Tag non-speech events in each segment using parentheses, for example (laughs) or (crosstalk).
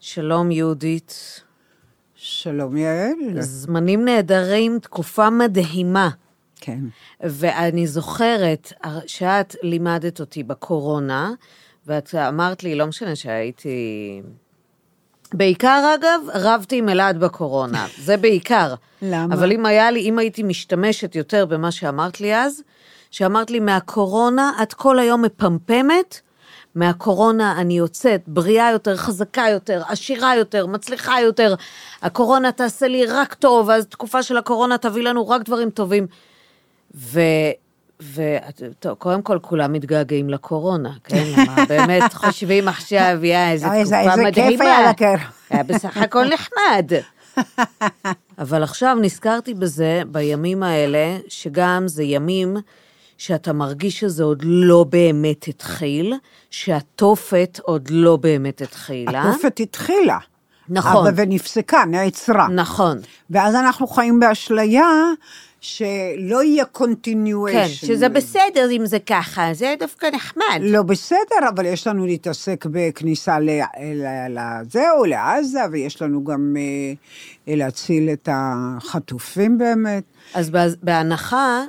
שלום יהודית. שלום יעל. זמנים נהדרים, תקופה מדהימה. כן. ואני זוכרת שאת לימדת אותי בקורונה, ואת אמרת לי, לא משנה שהייתי... בעיקר, אגב, רבתי עם אלעד בקורונה. (laughs) זה בעיקר. למה? אבל אם היה לי, אם הייתי משתמשת יותר במה שאמרת לי אז, שאמרת לי, מהקורונה את כל היום מפמפמת, מהקורונה אני יוצאת בריאה יותר, חזקה יותר, עשירה יותר, מצליחה יותר. הקורונה תעשה לי רק טוב, אז תקופה של הקורונה תביא לנו רק דברים טובים. ו... וטוב, קודם כל כולם מתגעגעים לקורונה, כן? (laughs) באמת חושבים עכשיו, יא, איזה איזה- תקופה איזה מדהימה. כיף היה לקר. היה בסך הכל נחמד. (laughs) אבל עכשיו נזכרתי בזה, בימים האלה, שגם זה ימים שאתה מרגיש שזה עוד לא באמת התחיל, שהתופת עוד לא באמת התחילה. התופת התחילה. נכון. אבל ונפסקה, נעצרה. נכון. ואז אנחנו חיים באשליה שלא יהיה continuation. כן, שזה בסדר אם זה ככה, זה דווקא נחמד. לא בסדר, אבל יש לנו להתעסק בכניסה ל- ל- לזהו, לעזה, ויש לנו גם אה, להציל את החטופים באמת. אז בהנחה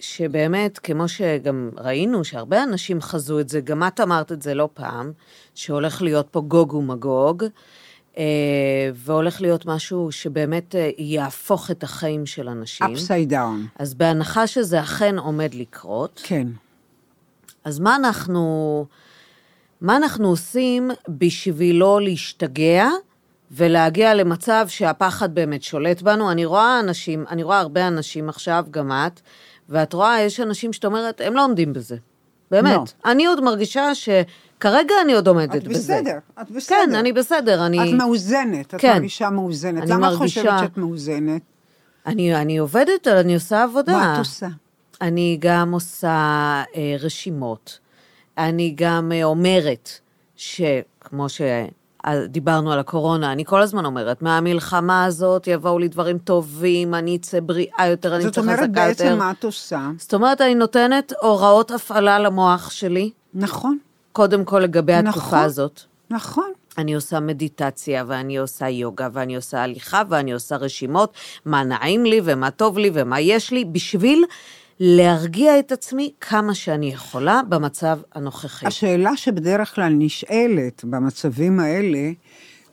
שבאמת, כמו שגם ראינו, שהרבה אנשים חזו את זה, גם את אמרת את זה לא פעם, שהולך להיות פה גוג ומגוג, אה, והולך להיות משהו שבאמת אה, יהפוך את החיים של אנשים. upside down. אז בהנחה שזה אכן עומד לקרות, כן. אז מה אנחנו, מה אנחנו עושים בשביל לא להשתגע ולהגיע למצב שהפחד באמת שולט בנו? אני רואה אנשים, אני רואה הרבה אנשים עכשיו, גם את, ואת רואה, יש אנשים שאת אומרת, הם לא עומדים בזה. באמת. לא. אני עוד מרגישה שכרגע אני עוד עומדת את בזה. בסדר, את בסדר. כן, אני בסדר. אני, את מאוזנת, את כן. מרגישה מאוזנת. אני למה את מרגישה- חושבת שאת מאוזנת? אני, אני עובדת, אני עושה עבודה. מה את עושה? אני גם עושה אה, רשימות. אני גם אה, אומרת שכמו שדיברנו על הקורונה, אני כל הזמן אומרת, מהמלחמה הזאת יבואו לי דברים טובים, אני אצא בריאה יותר, אני זאת אצא אומרת, חזקה בעצם יותר. מה את עושה? זאת אומרת, אני נותנת הוראות הפעלה למוח שלי, נכון, קודם כל לגבי נכון. התקופה הזאת. נכון. אני עושה מדיטציה, ואני עושה יוגה, ואני עושה הליכה, ואני עושה רשימות, מה נעים לי, ומה טוב לי, ומה יש לי, בשביל להרגיע את עצמי כמה שאני יכולה במצב הנוכחי. השאלה שבדרך כלל נשאלת במצבים האלה,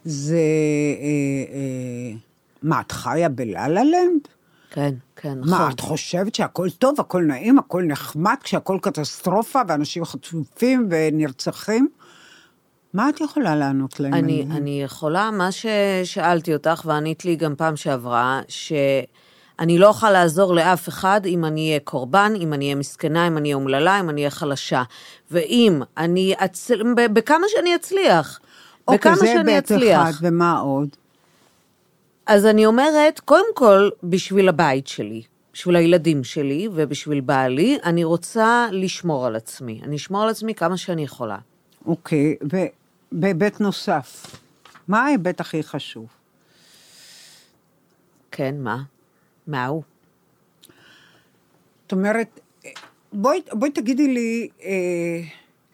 זה, אה, אה, מה, את חיה בלה-לה לנד? כן, כן, נכון. מה, את חושבת שהכל טוב, הכל נעים, הכל נחמד, כשהכל קטסטרופה, ואנשים חטופים ונרצחים? מה את יכולה לענות להם? אני? אני יכולה, מה ששאלתי אותך, וענית לי גם פעם שעברה, שאני לא אוכל לעזור לאף אחד אם אני אהיה קורבן, אם אני אהיה מסכנה, אם אני אהיה אומללה, אם אני אהיה חלשה. ואם אני, אצ... ב- בכמה שאני אצליח, אוקיי, בכמה זה שאני אצליח. אחד, ומה עוד? אז אני אומרת, קודם כל, בשביל הבית שלי, בשביל הילדים שלי ובשביל בעלי, אני רוצה לשמור על עצמי. אני אשמור על עצמי כמה שאני יכולה. אוקיי, ובהיבט נוסף, מה ההיבט הכי חשוב? כן, מה? מה הוא? זאת אומרת, בואי, בואי תגידי לי, אה,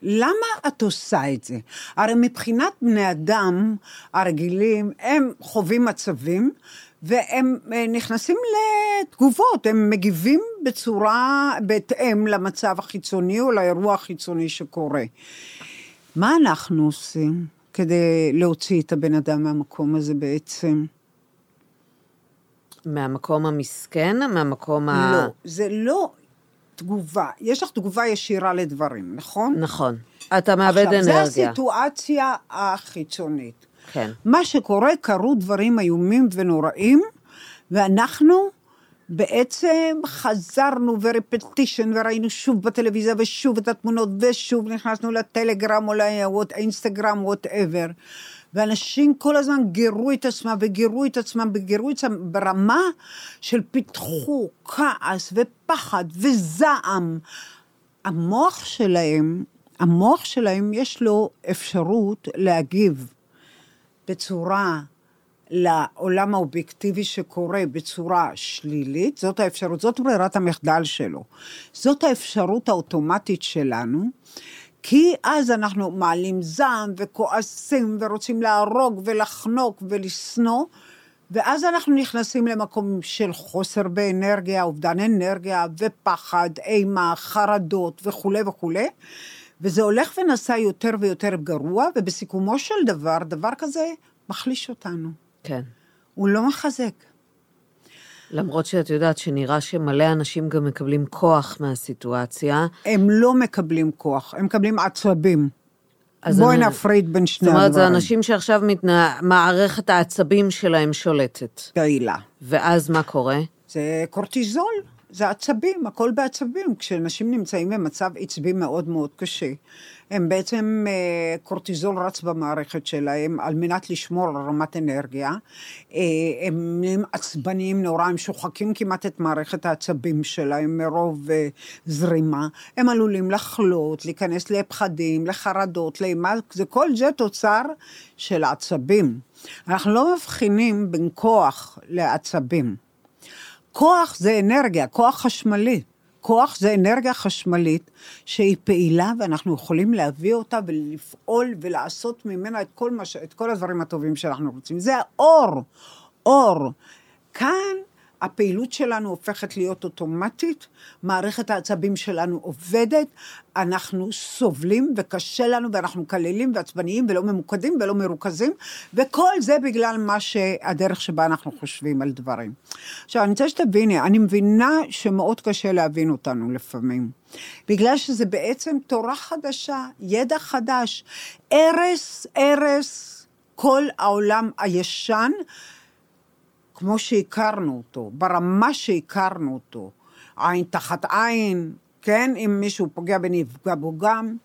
למה את עושה את זה? הרי מבחינת בני אדם הרגילים, הם חווים מצבים, והם אה, נכנסים לתגובות, הם מגיבים בצורה, בהתאם למצב החיצוני או לאירוע החיצוני שקורה. מה אנחנו עושים כדי להוציא את הבן אדם מהמקום הזה בעצם? מהמקום המסכן? מהמקום ה... לא, זה לא תגובה. יש לך תגובה ישירה לדברים, נכון? נכון. אתה מאבד עכשיו, אנרגיה. זה הסיטואציה החיצונית. כן. מה שקורה, קרו דברים איומים ונוראים, ואנחנו בעצם חזרנו ורפטישן, וראינו שוב בטלוויזיה ושוב את התמונות, ושוב נכנסנו לטלגרם או לאינסטגרם, וואטאבר. ואנשים כל הזמן גירו את עצמם וגירו את עצמם וגירו את עצמם ברמה של פיתחו כעס ופחד וזעם. המוח שלהם, המוח שלהם יש לו אפשרות להגיב בצורה לעולם האובייקטיבי שקורה בצורה שלילית, זאת האפשרות, זאת ברירת המחדל שלו. זאת האפשרות האוטומטית שלנו, כי אז אנחנו מעלים זעם וכועסים ורוצים להרוג ולחנוק ולשנוא, ואז אנחנו נכנסים למקום של חוסר באנרגיה, אובדן אנרגיה ופחד, אימה, חרדות וכולי וכולי, וזה הולך ונעשה יותר ויותר גרוע, ובסיכומו של דבר, דבר כזה מחליש אותנו. כן. הוא לא מחזק. למרות שאת יודעת שנראה שמלא אנשים גם מקבלים כוח מהסיטואציה. הם לא מקבלים כוח, הם מקבלים עצבים. בואי אני- נפריד בין שני זאת הדברים. אומרת, זה אנשים שעכשיו מתנה... מערכת העצבים שלהם שולטת. פעילה. ואז מה קורה? זה קורטיזול, זה עצבים, הכל בעצבים. כשאנשים נמצאים במצב עצבי מאוד מאוד קשה, הם בעצם, אה, קורטיזול רץ במערכת שלהם על מנת לשמור על רמת אנרגיה. אה, הם עצבניים נורא, הם שוחקים כמעט את מערכת העצבים שלהם מרוב אה, זרימה. הם עלולים לחלות, להיכנס לפחדים, לחרדות, לאימה, זה כל זה תוצר של עצבים. אנחנו לא מבחינים בין כוח לעצבים. כוח זה אנרגיה, כוח חשמלי. כוח זה אנרגיה חשמלית שהיא פעילה ואנחנו יכולים להביא אותה ולפעול ולעשות ממנה את כל, מש... את כל הדברים הטובים שאנחנו רוצים. זה האור, אור. כאן הפעילות שלנו הופכת להיות אוטומטית, מערכת העצבים שלנו עובדת, אנחנו סובלים וקשה לנו ואנחנו מקללים ועצבניים ולא ממוקדים ולא מרוכזים, וכל זה בגלל מה שהדרך שבה אנחנו חושבים על דברים. עכשיו, אני רוצה שתביני, אני מבינה שמאוד קשה להבין אותנו לפעמים, בגלל שזה בעצם תורה חדשה, ידע חדש, הרס, הרס, כל העולם הישן, כמו שהכרנו אותו, ברמה שהכרנו אותו, עין תחת עין, כן? אם מישהו פוגע בנפגע בו גם.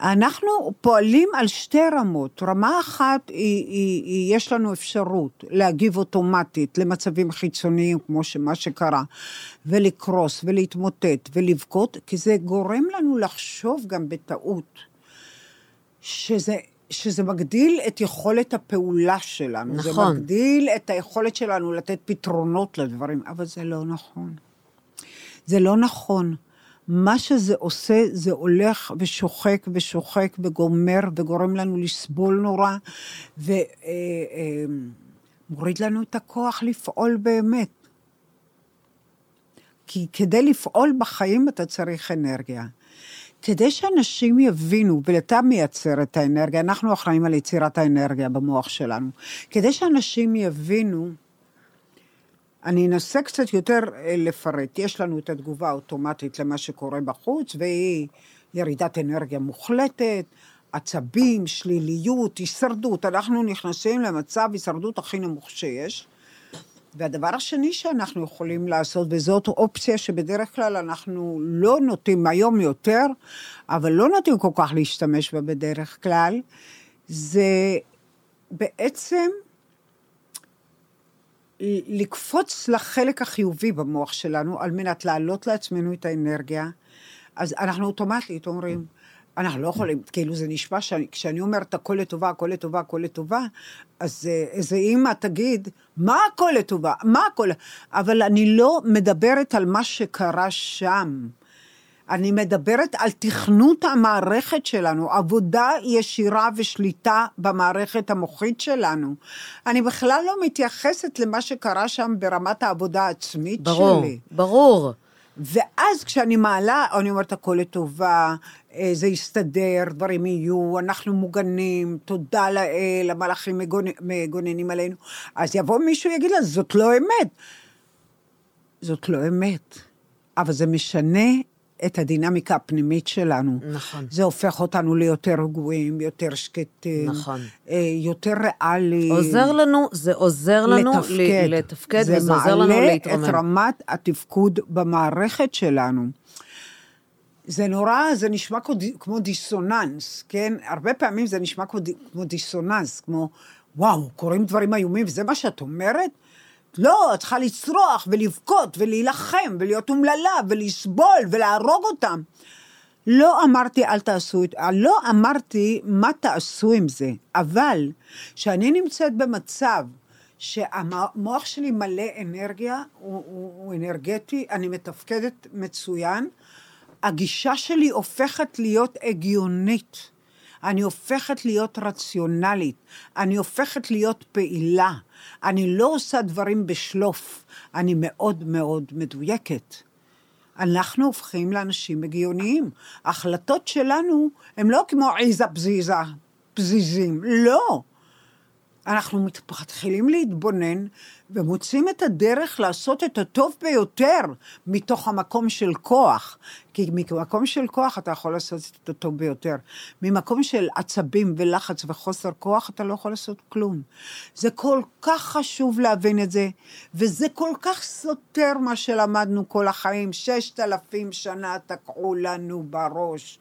אנחנו פועלים על שתי רמות. רמה אחת, היא, היא, היא, יש לנו אפשרות להגיב אוטומטית למצבים חיצוניים, כמו שמה שקרה, ולקרוס, ולהתמוטט, ולבכות, כי זה גורם לנו לחשוב גם בטעות, שזה שזה מגדיל את יכולת הפעולה שלנו. נכון. זה מגדיל את היכולת שלנו לתת פתרונות לדברים, אבל זה לא נכון. זה לא נכון. מה שזה עושה, זה הולך ושוחק ושוחק וגומר וגורם לנו לסבול נורא, ומוריד לנו את הכוח לפעול באמת. כי כדי לפעול בחיים אתה צריך אנרגיה. כדי שאנשים יבינו, ואתה מייצר את האנרגיה, אנחנו אחראים על יצירת האנרגיה במוח שלנו. כדי שאנשים יבינו, אני אנסה קצת יותר אה, לפרט. יש לנו את התגובה האוטומטית למה שקורה בחוץ, והיא ירידת אנרגיה מוחלטת, עצבים, שליליות, הישרדות. אנחנו נכנסים למצב הישרדות הכי נמוך שיש. והדבר השני שאנחנו יכולים לעשות, וזאת אופציה שבדרך כלל אנחנו לא נוטים, היום יותר, אבל לא נוטים כל כך להשתמש בה בדרך כלל, זה בעצם לקפוץ לחלק החיובי במוח שלנו, על מנת להעלות לעצמנו את האנרגיה. אז אנחנו אוטומטית אומרים, אנחנו לא יכולים, כאילו זה נשמע שאני, כשאני אומרת הכל לטובה, הכל לטובה, הכל לטובה, אז אה, איזה אימא תגיד, מה הכל לטובה? מה הכל? אבל אני לא מדברת על מה שקרה שם. אני מדברת על תכנות המערכת שלנו, עבודה ישירה ושליטה במערכת המוחית שלנו. אני בכלל לא מתייחסת למה שקרה שם ברמת העבודה העצמית ברור, שלי. ברור. ואז כשאני מעלה, אני אומרת, הכל לטובה, זה יסתדר, דברים יהיו, אנחנו מוגנים, תודה לאל, המלאכים מגונ- מגוננים עלינו. אז יבוא מישהו ויגיד לה, זאת לא אמת. זאת לא אמת, אבל זה משנה את הדינמיקה הפנימית שלנו. נכון. זה הופך אותנו ליותר רגועים, יותר שקטים. נכון. אה, יותר ריאליים. עוזר לנו, זה עוזר לנו לתפקד. ל- לתפקד, וזה עוזר לנו זה מעלה להתרומם. את רמת התפקוד במערכת שלנו. זה נורא, זה נשמע כמו, כמו דיסוננס, כן? הרבה פעמים זה נשמע כמו, כמו דיסוננס, כמו, וואו, קורים דברים איומים, וזה מה שאת אומרת? לא, את צריכה לצרוח ולבכות ולהילחם ולהיות אומללה ולסבול ולהרוג אותם. לא אמרתי אל תעשו את, לא אמרתי מה תעשו עם זה, אבל כשאני נמצאת במצב שהמוח שלי מלא אנרגיה, הוא, הוא, הוא אנרגטי, אני מתפקדת מצוין, הגישה שלי הופכת להיות הגיונית. אני הופכת להיות רציונלית. אני הופכת להיות פעילה. אני לא עושה דברים בשלוף. אני מאוד מאוד מדויקת. אנחנו הופכים לאנשים הגיוניים. ההחלטות שלנו הן לא כמו עיזה פזיזה, פזיזים, לא. אנחנו מתחילים להתבונן ומוצאים את הדרך לעשות את הטוב ביותר מתוך המקום של כוח. כי ממקום של כוח אתה יכול לעשות את הטוב ביותר. ממקום של עצבים ולחץ וחוסר כוח אתה לא יכול לעשות כלום. זה כל כך חשוב להבין את זה, וזה כל כך סותר מה שלמדנו כל החיים. ששת אלפים שנה תקעו לנו בראש.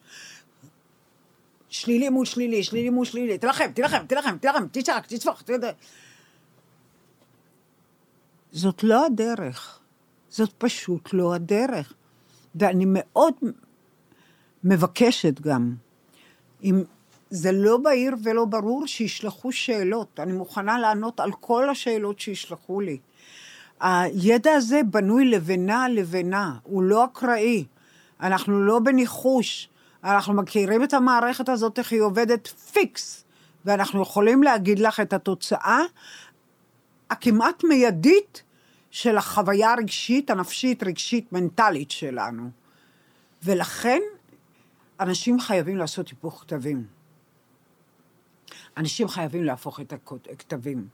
שלילי מול שלילי, שלילי מול שלילי, תילחם, תילחם, תילחם, תילחם, תצעק, אתה יודע. זאת לא הדרך. זאת פשוט לא הדרך. ואני מאוד מבקשת גם, אם זה לא בהיר ולא ברור, שישלחו שאלות. אני מוכנה לענות על כל השאלות שישלחו לי. הידע הזה בנוי לבנה לבנה, הוא לא אקראי. אנחנו לא בניחוש. אנחנו מכירים את המערכת הזאת, איך היא עובדת פיקס, ואנחנו יכולים להגיד לך את התוצאה הכמעט מיידית של החוויה הרגשית, הנפשית, רגשית, מנטלית שלנו. ולכן, אנשים חייבים לעשות היפוך כתבים. אנשים חייבים להפוך את הכתבים.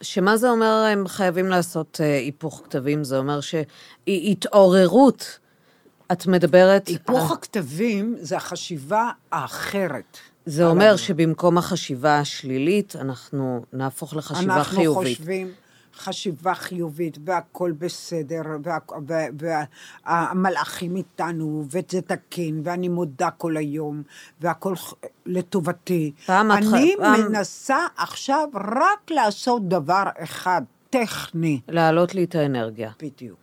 שמה זה אומר הם חייבים לעשות אה, היפוך כתבים? זה אומר שהתעוררות את מדברת... היפוך הכתבים זה החשיבה האחרת. זה אומר שבמקום החשיבה השלילית, אנחנו נהפוך לחשיבה אנחנו חיובית. אנחנו חושבים חשיבה חיובית, והכול בסדר, והמלאכים איתנו, וזה תקין, ואני מודה כל היום, והכול לטובתי. פעם. אני פעם... מנסה עכשיו רק לעשות דבר אחד, טכני. להעלות לי את האנרגיה. בדיוק.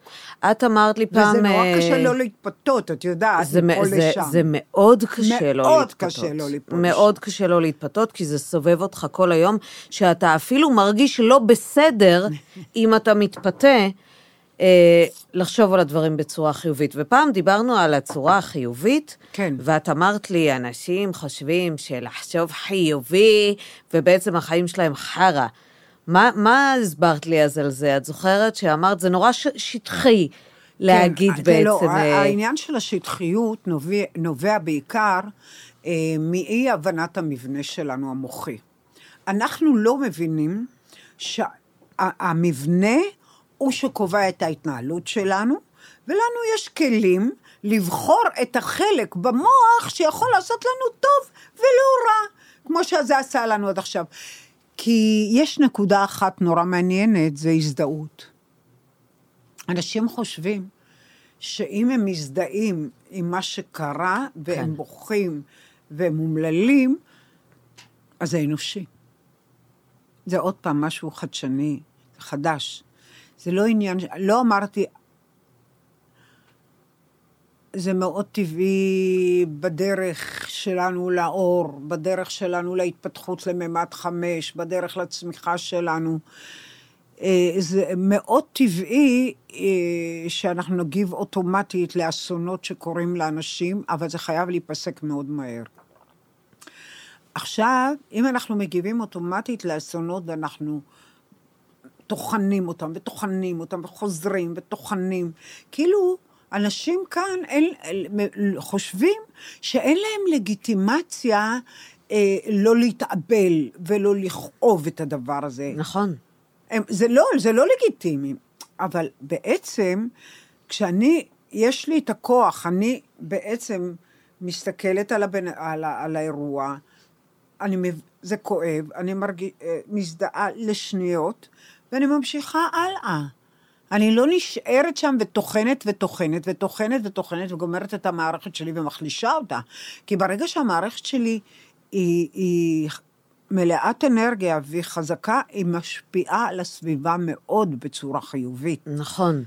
את אמרת לי פעם... וזה נורא אה, קשה לא להתפתות, את יודעת, מפה לשם. זה מאוד קשה לא להתפתות. מאוד קשה לא להתפתות. מאוד קשה לא להתפתות, כי זה סובב אותך כל היום, שאתה אפילו מרגיש לא בסדר (laughs) אם אתה מתפתה. אה, לחשוב על הדברים בצורה חיובית. ופעם דיברנו על הצורה החיובית, כן. ואת אמרת לי, אנשים חושבים שלחשוב חיובי, ובעצם החיים שלהם חרא. מה, מה הסברת לי אז על זה? את זוכרת שאמרת, זה נורא ש, שטחי להגיד כן, בעצם... לא. העניין של השטחיות נובע, נובע בעיקר אה, מאי הבנת המבנה שלנו המוחי. אנחנו לא מבינים שהמבנה הוא שקובע את ההתנהלות שלנו, ולנו יש כלים לבחור את החלק במוח שיכול לעשות לנו טוב ולא רע, כמו שזה עשה לנו עד עכשיו. כי יש נקודה אחת נורא מעניינת, זה הזדהות. אנשים חושבים שאם הם מזדהים עם מה שקרה, והם כן. בוכים והם אומללים, אז זה אנושי. זה עוד פעם משהו חדשני, חדש. זה לא עניין, לא אמרתי, זה מאוד טבעי בדרך שלנו לאור, בדרך שלנו להתפתחות לממד חמש, בדרך לצמיחה שלנו. אה, זה מאוד טבעי אה, שאנחנו נגיב אוטומטית לאסונות שקורים לאנשים, אבל זה חייב להיפסק מאוד מהר. עכשיו, אם אנחנו מגיבים אוטומטית לאסונות ואנחנו טוחנים אותם וטוחנים אותם וחוזרים וטוחנים, כאילו אנשים כאן אל, חושבים שאין להם לגיטימציה אה, לא להתאבל ולא לכאוב את הדבר הזה. נכון. הם, זה לא, זה לא לגיטימי. אבל בעצם, כשאני, יש לי את הכוח, אני בעצם מסתכלת על, הבנ, על, על האירוע, אני, זה כואב, אני מרגיש, אה, מזדהה לשניות, ואני ממשיכה הלאה. אני לא נשארת שם וטוחנת וטוחנת וטוחנת וטוחנת וגומרת את המערכת שלי ומחלישה אותה. כי ברגע שהמערכת שלי היא, היא מלאת אנרגיה והיא חזקה, היא משפיעה על הסביבה מאוד בצורה חיובית. נכון.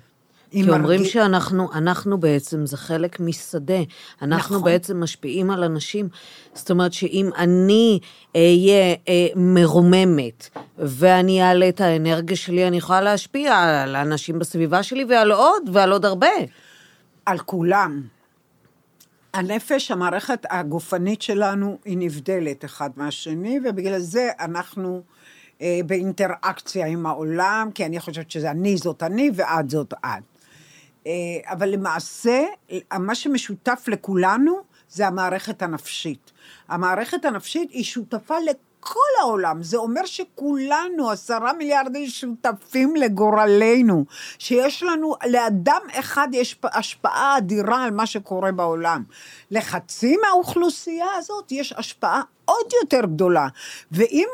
כי מרגיש... אומרים שאנחנו אנחנו בעצם, זה חלק משדה. אנחנו נכון. בעצם משפיעים על אנשים. זאת אומרת שאם אני אהיה אה, מרוממת, ואני אעלה את האנרגיה שלי, אני יכולה להשפיע על האנשים בסביבה שלי ועל עוד, ועל עוד הרבה. על כולם. הנפש, המערכת הגופנית שלנו, היא נבדלת אחד מהשני, ובגלל זה אנחנו אה, באינטראקציה עם העולם, כי אני חושבת שזה אני זאת אני ואת זאת את. אה, אבל למעשה, מה שמשותף לכולנו זה המערכת הנפשית. המערכת הנפשית היא שותפה לכל העולם. זה אומר שכולנו, עשרה מיליארד איש שותפים לגורלנו, שיש לנו, לאדם אחד יש השפעה אדירה על מה שקורה בעולם. לחצי מהאוכלוסייה הזאת יש השפעה עוד יותר גדולה. ואם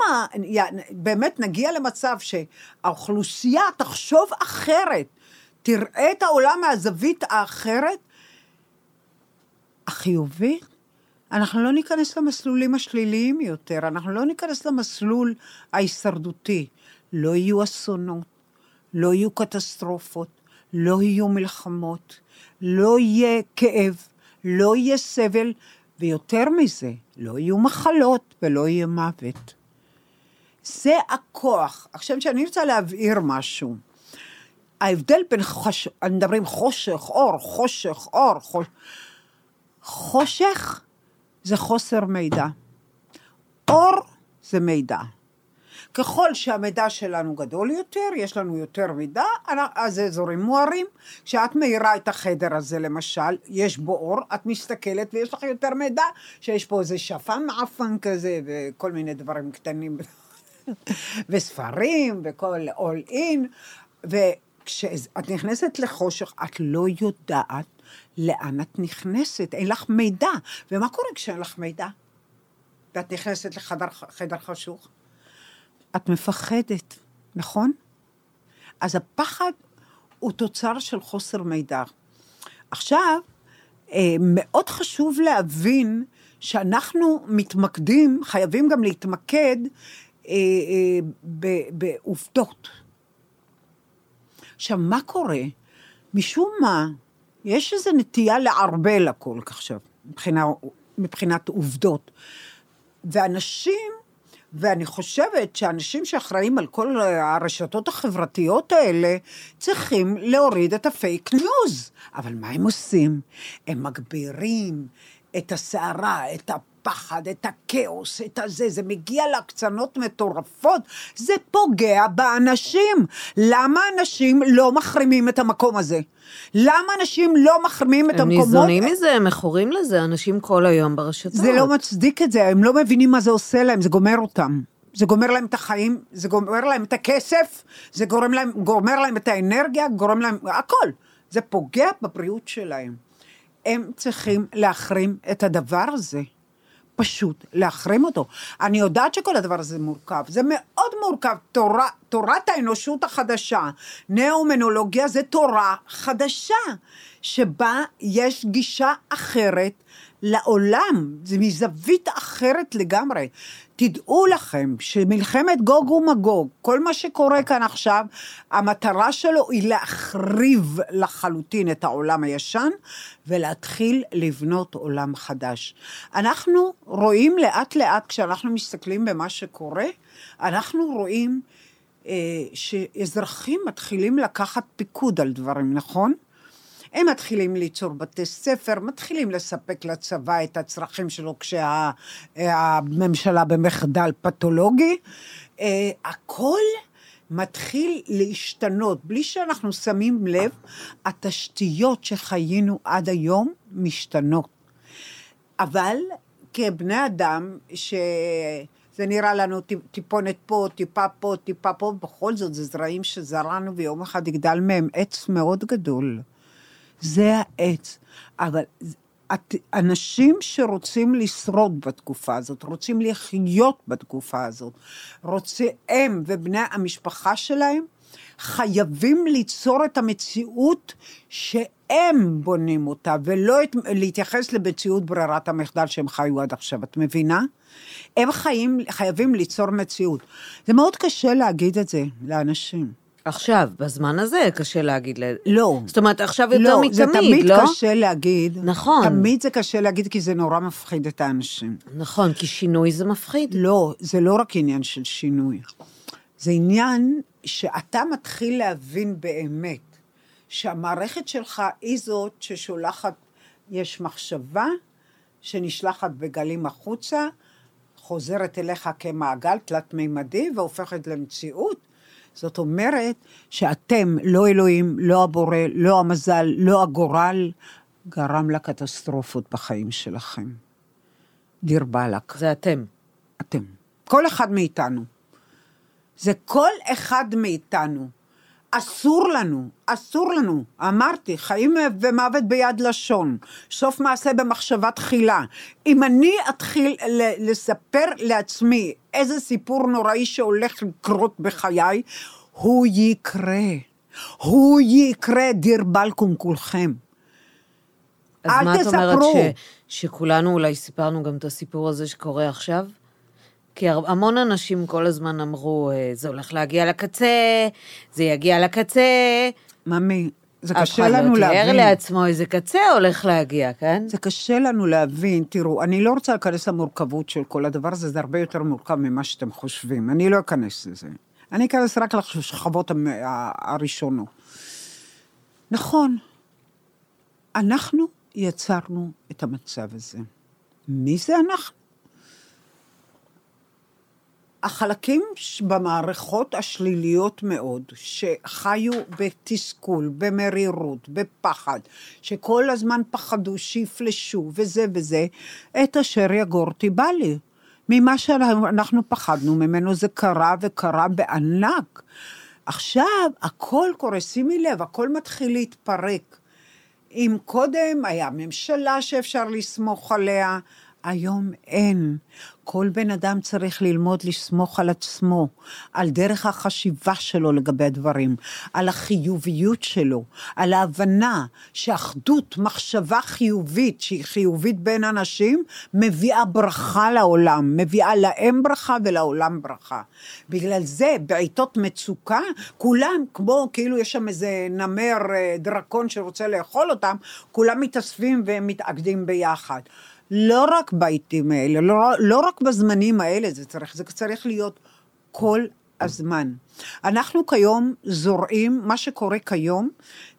באמת נגיע למצב שהאוכלוסייה תחשוב אחרת, תראה את העולם מהזווית האחרת, החיובית, אנחנו לא ניכנס למסלולים השליליים יותר, אנחנו לא ניכנס למסלול ההישרדותי. לא יהיו אסונות, לא יהיו קטסטרופות, לא יהיו מלחמות, לא יהיה כאב, לא יהיה סבל, ויותר מזה, לא יהיו מחלות ולא יהיה מוות. זה הכוח. עכשיו, כשאני רוצה להבהיר משהו, ההבדל בין חש... מדברים חושך, אור, חושך, אור, חושך. חושך זה חוסר מידע. אור זה מידע. ככל שהמידע שלנו גדול יותר, יש לנו יותר מידע, אז זה אזורים מוארים. כשאת מאירה את החדר הזה, למשל, יש בו אור, את מסתכלת ויש לך יותר מידע, שיש פה איזה שפן מעפן כזה, וכל מיני דברים קטנים, (laughs) וספרים, וכל all in, וכשאת נכנסת לחושך, את לא יודעת לאן את נכנסת, אין לך מידע. ומה קורה כשאין לך מידע? ואת נכנסת לחדר חשוך? את מפחדת, נכון? אז הפחד הוא תוצר של חוסר מידע. עכשיו, אה, מאוד חשוב להבין שאנחנו מתמקדים, חייבים גם להתמקד אה, אה, בעובדות. עכשיו, מה קורה? משום מה, יש איזו נטייה לערבל הכל עכשיו, מבחינה, מבחינת עובדות. ואנשים, ואני חושבת שאנשים שאחראים על כל הרשתות החברתיות האלה, צריכים להוריד את ה fake news. אבל מה הם עושים? הם מגבירים את הסערה, את הפחד, את הכאוס, את הזה, זה מגיע להקצנות מטורפות, זה פוגע באנשים. למה אנשים לא מחרימים את המקום הזה? למה אנשים לא מחרימים את המקומות? הם ניזונים מזה, הם מכורים לזה, אנשים כל היום ברשתות. זה לא מצדיק את זה, הם לא מבינים מה זה עושה להם, זה גומר אותם. זה גומר להם את החיים, זה גומר להם את הכסף, זה גורם להם, גומר להם את האנרגיה, גורם להם, הכל. זה פוגע בבריאות שלהם. הם צריכים להחרים את הדבר הזה. פשוט להחרים אותו. אני יודעת שכל הדבר הזה מורכב, זה מאוד מורכב. תורה, תורת האנושות החדשה, נאומנולוגיה זה תורה חדשה, שבה יש גישה אחרת לעולם, זה מזווית אחרת לגמרי. תדעו לכם שמלחמת גוג ומגוג, כל מה שקורה כאן עכשיו, המטרה שלו היא להחריב לחלוטין את העולם הישן ולהתחיל לבנות עולם חדש. אנחנו רואים לאט לאט, כשאנחנו מסתכלים במה שקורה, אנחנו רואים אה, שאזרחים מתחילים לקחת פיקוד על דברים, נכון? הם מתחילים ליצור בתי ספר, מתחילים לספק לצבא את הצרכים שלו כשהממשלה במחדל פתולוגי. אה, הכל מתחיל להשתנות, בלי שאנחנו שמים לב, התשתיות שחיינו עד היום משתנות. אבל כבני אדם, ש... זה נראה לנו טיפונת פה, טיפה פה, טיפה פה, בכל זאת זה זרעים שזרענו ויום אחד יגדל מהם עץ מאוד גדול. זה העץ. אבל אנשים שרוצים לשרוד בתקופה הזאת, רוצים לחיות בתקופה הזאת, רוצים, הם ובני המשפחה שלהם, חייבים ליצור את המציאות שהם בונים אותה, ולא את, להתייחס למציאות ברירת המחדל שהם חיו עד עכשיו, את מבינה? הם חיים, חייבים ליצור מציאות. זה מאוד קשה להגיד את זה לאנשים. עכשיו, בזמן הזה קשה להגיד. לא. זאת אומרת, עכשיו יותר לא, מתמיד, זה תמיד לא? קשה להגיד. נכון. תמיד זה קשה להגיד, כי זה נורא מפחיד את האנשים. נכון, כי שינוי זה מפחיד. לא, זה לא רק עניין של שינוי. זה עניין שאתה מתחיל להבין באמת שהמערכת שלך היא זאת ששולחת, יש מחשבה, שנשלחת בגלים החוצה, חוזרת אליך כמעגל תלת-מימדי והופכת למציאות. זאת אומרת שאתם, לא אלוהים, לא הבורא, לא המזל, לא הגורל, גרם לקטסטרופות בחיים שלכם. דיר באלק. זה אתם. אתם. כל אחד מאיתנו. זה כל אחד מאיתנו. אסור לנו, אסור לנו, אמרתי, חיים ומוות ביד לשון, סוף מעשה במחשבה תחילה. אם אני אתחיל לספר לעצמי איזה סיפור נוראי שהולך לקרות בחיי, הוא יקרה. הוא יקרה, דיר בלקום כולכם. אז אל מה את אומרת תספרו. ש, שכולנו אולי סיפרנו גם את הסיפור הזה שקורה עכשיו? כי המון אנשים כל הזמן אמרו, אה, זה הולך להגיע לקצה, זה יגיע לקצה. ממי, זה אף קשה אחד לנו לא תיאר להבין. לעצמו איזה קצה הולך להגיע, כן? זה קשה לנו להבין, תראו, אני לא רוצה להיכנס למורכבות של כל הדבר הזה, זה הרבה יותר מורכב ממה שאתם חושבים, אני לא אכנס לזה. אני אכנס רק לשכבות הראשונות. נכון, אנחנו יצרנו את המצב הזה. מי זה אנחנו? החלקים במערכות השליליות מאוד, שחיו בתסכול, במרירות, בפחד, שכל הזמן פחדו שיפלשו וזה וזה, את אשר יגורתי בא לי. ממה שאנחנו פחדנו ממנו זה קרה וקרה בענק. עכשיו הכל קורה, שימי לב, הכל מתחיל להתפרק. אם קודם היה ממשלה שאפשר לסמוך עליה, היום אין. כל בן אדם צריך ללמוד לסמוך על עצמו, על דרך החשיבה שלו לגבי הדברים, על החיוביות שלו, על ההבנה שאחדות, מחשבה חיובית, שהיא חיובית בין אנשים, מביאה ברכה לעולם, מביאה להם ברכה ולעולם ברכה. בגלל זה, בעיתות מצוקה, כולם, כמו כאילו יש שם איזה נמר אה, דרקון שרוצה לאכול אותם, כולם מתאספים ומתאגדים ביחד. לא רק בעיתים האלה, לא, לא רק בזמנים האלה זה צריך, זה צריך להיות כל הזמן. אנחנו כיום זורעים, מה שקורה כיום,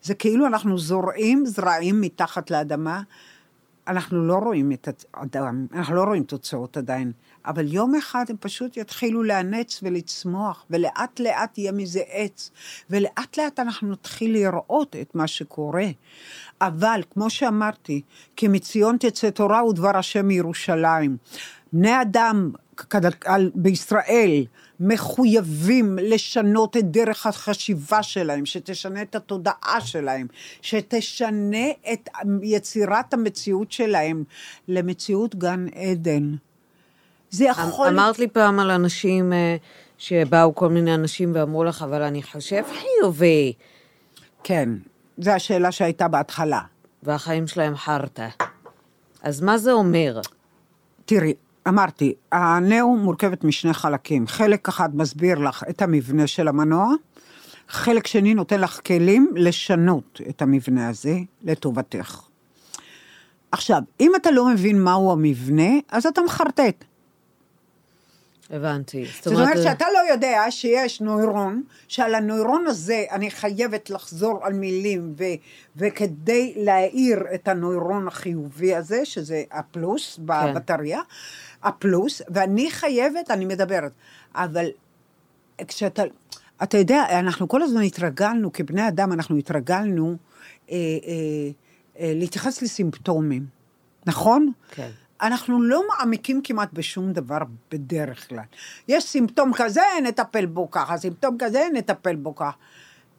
זה כאילו אנחנו זורעים זרעים מתחת לאדמה, אנחנו לא רואים את האדם, אנחנו לא רואים תוצאות עדיין, אבל יום אחד הם פשוט יתחילו לאנץ ולצמוח, ולאט לאט יהיה מזה עץ, ולאט לאט אנחנו נתחיל לראות את מה שקורה. אבל, כמו שאמרתי, כי מציון תצא תורה ודבר השם מירושלים. בני אדם בישראל מחויבים לשנות את דרך החשיבה שלהם, שתשנה את התודעה שלהם, שתשנה את יצירת המציאות שלהם למציאות גן עדן. זה יכול... אמרת לי פעם על אנשים אה, שבאו כל מיני אנשים ואמרו לך, אבל אני חושב חיובי, כן, זו השאלה שהייתה בהתחלה. והחיים שלהם חרטא. אז מה זה אומר? תראי, אמרתי, הנאו מורכבת משני חלקים. חלק אחד מסביר לך את המבנה של המנוע, חלק שני נותן לך כלים לשנות את המבנה הזה לטובתך. עכשיו, אם אתה לא מבין מהו המבנה, אז אתה מחרטט. הבנתי. זאת אומרת שאתה לא יודע שיש נוירון, שעל הנוירון הזה אני חייבת לחזור על מילים, ו, וכדי להאיר את הנוירון החיובי הזה, שזה הפלוס בבטריה, הפלוס, ואני חייבת, אני מדברת, אבל כשאתה, אתה יודע, אנחנו כל הזמן התרגלנו, כבני אדם, אנחנו התרגלנו אה, אה, אה, להתייחס לסימפטומים, נכון? כן. אנחנו לא מעמיקים כמעט בשום דבר בדרך כלל. יש סימפטום כזה, נטפל בו ככה, סימפטום כזה, נטפל בו ככה.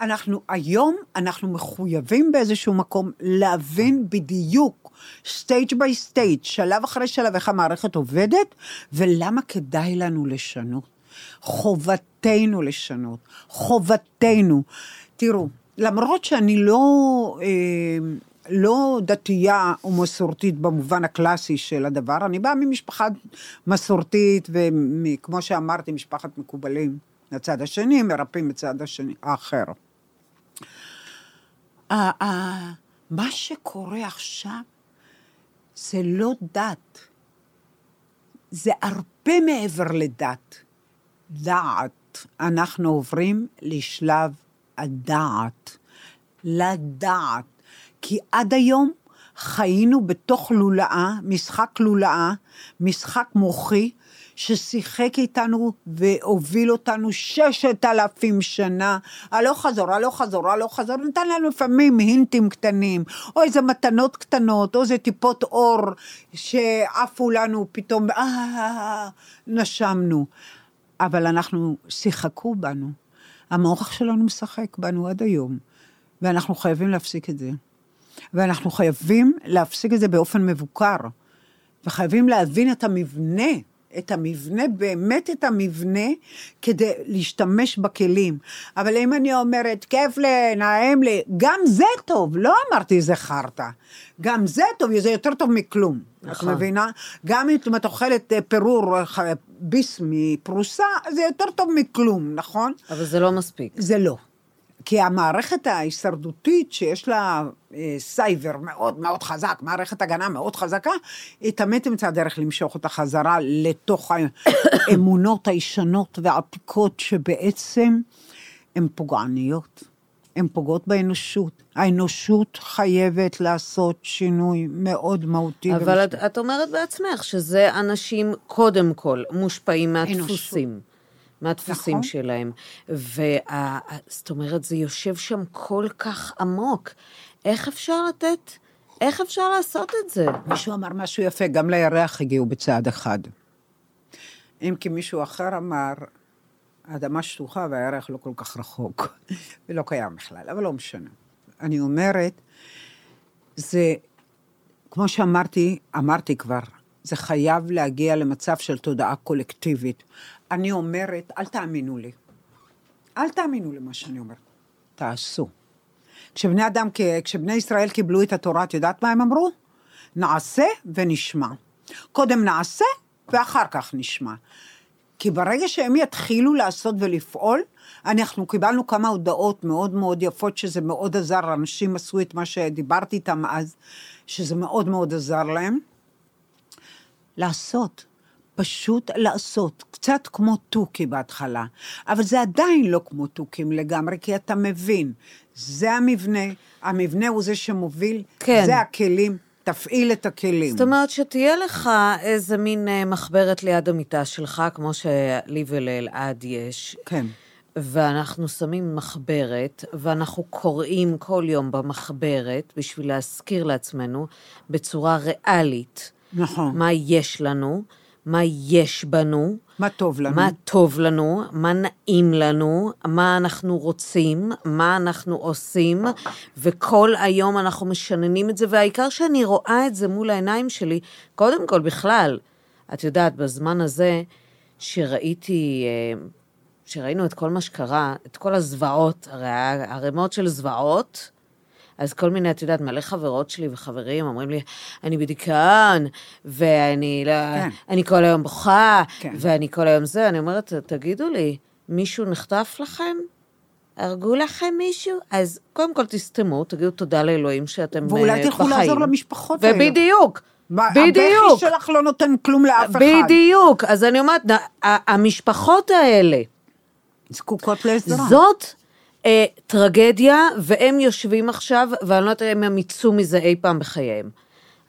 אנחנו היום, אנחנו מחויבים באיזשהו מקום להבין בדיוק, stage by stage, שלב אחרי שלב, איך המערכת עובדת, ולמה כדאי לנו לשנות. חובתנו לשנות, חובתנו. תראו, למרות שאני לא... אה, לא דתייה ומסורתית במובן הקלאסי של הדבר, אני באה ממשפחה מסורתית, וכמו שאמרתי, משפחת מקובלים מהצד השני, מרפאים בצד השני, האחר. מה שקורה עכשיו זה לא דת, זה הרבה מעבר לדת. דעת. אנחנו עוברים לשלב הדעת. לדעת. כי עד היום חיינו בתוך לולאה, משחק לולאה, משחק מוחי, ששיחק איתנו והוביל אותנו ששת אלפים שנה, הלוך חזור, הלוך חזור, הלוך חזור, נתן לנו לפעמים הינטים קטנים, או איזה מתנות קטנות, או איזה טיפות אור שעפו לנו פתאום, אה, נשמנו. אבל אנחנו, שיחקו בנו. המוח שלנו משחק בנו עד היום, ואנחנו חייבים להפסיק את זה. ואנחנו חייבים להפסיק את זה באופן מבוקר, וחייבים להבין את המבנה, את המבנה, באמת את המבנה, כדי להשתמש בכלים. אבל אם אני אומרת, כיף לי, נעים לי, גם זה טוב, לא אמרתי זה חרטא. גם זה טוב, זה יותר טוב מכלום. נכון. את מבינה? גם אם את אוכלת אה, פירור אה, ביס מפרוסה, זה יותר טוב מכלום, נכון? אבל זה לא מספיק. זה לא. כי המערכת ההישרדותית שיש לה אה, סייבר מאוד מאוד חזק, מערכת הגנה מאוד חזקה, היא תמיד תמצא דרך למשוך אותה חזרה לתוך האמונות הישנות והעתיקות שבעצם הן פוגעניות. הן פוגעות באנושות. האנושות חייבת לעשות שינוי מאוד מהותי. אבל את. את אומרת בעצמך שזה אנשים קודם כל מושפעים מהדפוסים. מהדפוסים נכון. שלהם. וזאת אומרת, זה יושב שם כל כך עמוק. איך אפשר לתת, איך אפשר לעשות את זה? מישהו אמר משהו יפה, גם לירח הגיעו בצעד אחד. אם כי מישהו אחר אמר, האדמה שטוחה והירח לא כל כך רחוק, (laughs) ולא קיים בכלל, אבל לא משנה. אני אומרת, זה, כמו שאמרתי, אמרתי כבר, זה חייב להגיע למצב של תודעה קולקטיבית. אני אומרת, אל תאמינו לי. אל תאמינו למה שאני אומרת, תעשו. כשבני אדם, כשבני ישראל קיבלו את התורה, את יודעת מה הם אמרו? נעשה ונשמע. קודם נעשה ואחר כך נשמע. כי ברגע שהם יתחילו לעשות ולפעול, אנחנו קיבלנו כמה הודעות מאוד מאוד יפות, שזה מאוד עזר, אנשים עשו את מה שדיברתי איתם אז, שזה מאוד מאוד עזר להם. לעשות, פשוט לעשות, קצת כמו תוכי בהתחלה, אבל זה עדיין לא כמו תוכים לגמרי, כי אתה מבין, זה המבנה, המבנה הוא זה שמוביל, כן. זה הכלים, תפעיל את הכלים. זאת אומרת שתהיה לך איזה מין אה, מחברת ליד המיטה שלך, כמו שלי ולאלעד יש. כן. ואנחנו שמים מחברת, ואנחנו קוראים כל יום במחברת בשביל להזכיר לעצמנו בצורה ריאלית נכון. מה יש לנו, מה יש בנו, מה טוב לנו. מה טוב לנו, מה נעים לנו, מה אנחנו רוצים, מה אנחנו עושים, וכל היום אנחנו משננים את זה, והעיקר שאני רואה את זה מול העיניים שלי, קודם כל בכלל, את יודעת, בזמן הזה שראיתי, אה, שראינו את כל מה שקרה, את כל הזוועות, הרי ערימות של זוועות, אז כל מיני, את יודעת, מלא חברות שלי וחברים אומרים לי, אני בדיכאון, ואני לא, כן. אני כל היום בוכה, כן. ואני כל היום זה, אני אומרת, תגידו לי, מישהו נחטף לכם? הרגו לכם מישהו? אז קודם כל תסתמו, תגידו תודה לאלוהים שאתם ואולי אה, תלכו בחיים. לעזור למשפחות האלה. ובדיוק, בדיוק. הבכי שלך לא נותן כלום לאף אחד. בדיוק. אז אני אומרת, המשפחות האלה, זקוקות לעזרה. זאת אה, טרגדיה, והם יושבים עכשיו, ואני לא יודעת אם הם יצאו מזה אי פעם בחייהם.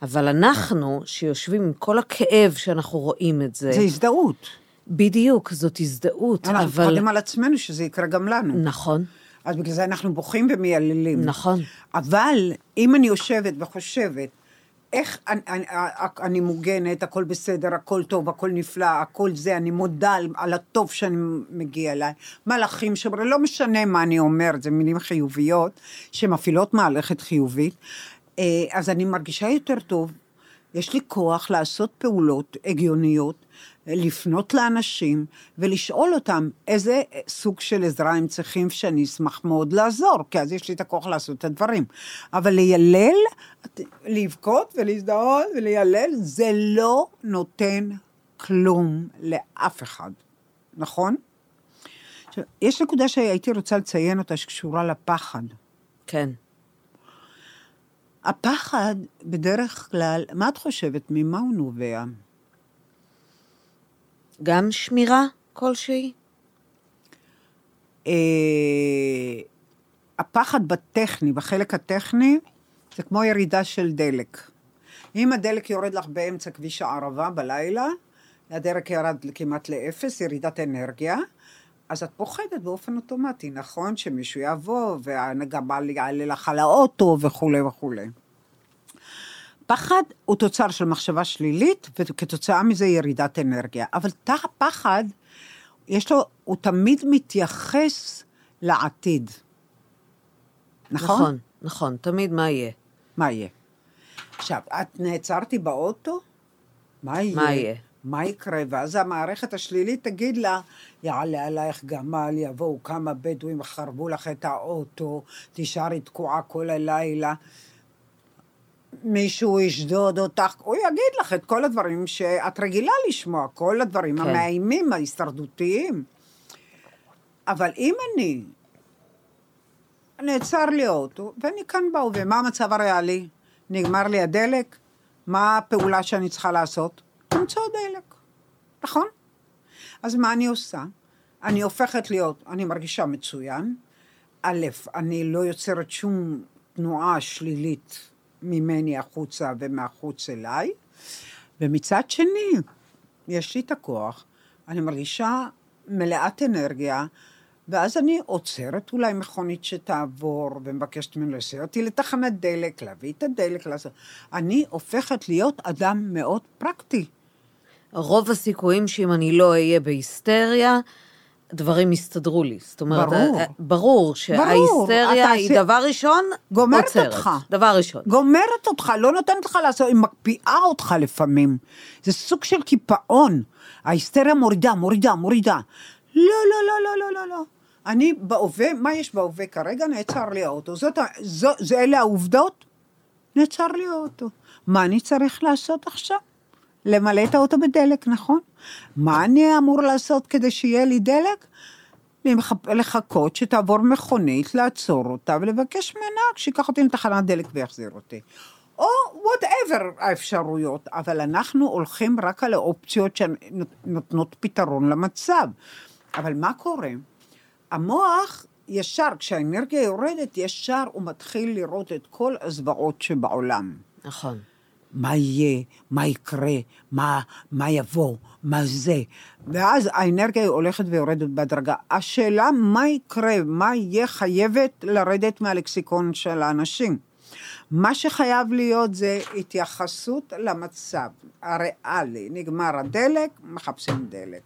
אבל אנחנו, שיושבים עם כל הכאב שאנחנו רואים את זה, זה הזדהות. בדיוק, זאת הזדהות, אנחנו אבל... פוחדים על עצמנו שזה יקרה גם לנו. נכון, אז בגלל זה אנחנו בוכים ומייללים. נכון. אבל אם אני יושבת וחושבת, איך אני, אני, אני מוגנת, הכל בסדר, הכל טוב, הכל נפלא, הכל זה, אני מודה על, על הטוב שאני מגיע אליי. מלאכים שאומרים, לא משנה מה אני אומרת, זה מילים חיוביות, שמפעילות מהלכת חיובית. אה, אז אני מרגישה יותר טוב, יש לי כוח לעשות פעולות הגיוניות, לפנות לאנשים ולשאול אותם איזה סוג של עזרה הם צריכים, שאני אשמח מאוד לעזור, כי אז יש לי את הכוח לעשות את הדברים. אבל לילל, לבכות ולהזדהות וליילל, זה לא נותן כלום לאף אחד, נכון? עכשיו, יש נקודה שהייתי רוצה לציין אותה שקשורה לפחד. כן. הפחד, בדרך כלל, מה את חושבת, ממה הוא נובע? גם שמירה כלשהי? אה, הפחד בטכני, בחלק הטכני, זה כמו ירידה של דלק. אם הדלק יורד לך באמצע כביש הערבה בלילה, הדלק ירד כמעט לאפס, ירידת אנרגיה, אז את פוחדת באופן אוטומטי, נכון? שמישהו יבוא, והגבל יעלה לך על האוטו וכולי וכולי. פחד הוא תוצר של מחשבה שלילית, וכתוצאה מזה ירידת אנרגיה. אבל תח, פחד, יש לו, הוא תמיד מתייחס לעתיד. נכון? נכון, נכון, תמיד מה יהיה. מה יהיה? עכשיו, את נעצרתי באוטו? מה יהיה? מה יהיה? מה יקרה? ואז המערכת השלילית תגיד לה, יעלה עלייך גמל, יבואו כמה בדואים, יחרבו לך את האוטו, תישארי תקועה כל הלילה. מישהו ישדוד אותך, הוא יגיד לך את כל הדברים שאת רגילה לשמוע, כל הדברים כן. המאיימים, ההישרדותיים. אבל אם אני, נעצר לי האוטו, ואני כאן בהווה, מה המצב הריאלי? נגמר לי הדלק? מה הפעולה שאני צריכה לעשות? למצוא דלק, נכון? אז מה אני עושה? אני הופכת להיות, אני מרגישה מצוין. א', אני לא יוצרת שום תנועה שלילית ממני החוצה ומהחוץ אליי, ומצד שני, יש לי את הכוח, אני מרגישה מלאת אנרגיה, ואז אני עוצרת אולי מכונית שתעבור, ומבקשת ממנו לסיע אותי לתחנת דלק, להביא את הדלק, לעשות... אני הופכת להיות אדם מאוד פרקטי. רוב הסיכויים שאם אני לא אהיה בהיסטריה, דברים יסתדרו לי. זאת אומרת, ברור. אה, ברור שההיסטריה היא עשי- דבר ראשון, גומרת עוצרת. אותך. דבר ראשון. גומרת אותך, לא נותנת לך לעשות, היא מקפיאה אותך לפעמים. זה סוג של קיפאון. ההיסטריה מורידה, מורידה, מורידה. לא, לא, לא, לא, לא, לא, לא. אני בהווה, מה יש בהווה כרגע? נעצר לי האוטו. זאת, זו, זה אלה העובדות? נעצר לי האוטו. מה אני צריך לעשות עכשיו? למלא את האוטו בדלק, נכון? מה אני אמור לעשות כדי שיהיה לי דלק? לחכות שתעבור מכונית, לעצור אותה ולבקש מהנהג שייקח אותי לתחנת דלק ויחזיר אותי. או whatever האפשרויות, אבל אנחנו הולכים רק על האופציות שנותנות פתרון למצב. אבל מה קורה? המוח ישר, כשהאנרגיה יורדת, ישר הוא מתחיל לראות את כל הזוועות שבעולם. נכון. מה יהיה, מה יקרה, מה, מה יבוא, מה זה. ואז האנרגיה הולכת ויורדת בהדרגה. השאלה מה יקרה, מה יהיה, חייבת לרדת מהלקסיקון של האנשים. מה שחייב להיות זה התייחסות למצב הריאלי. נגמר הדלק, מחפשים דלק.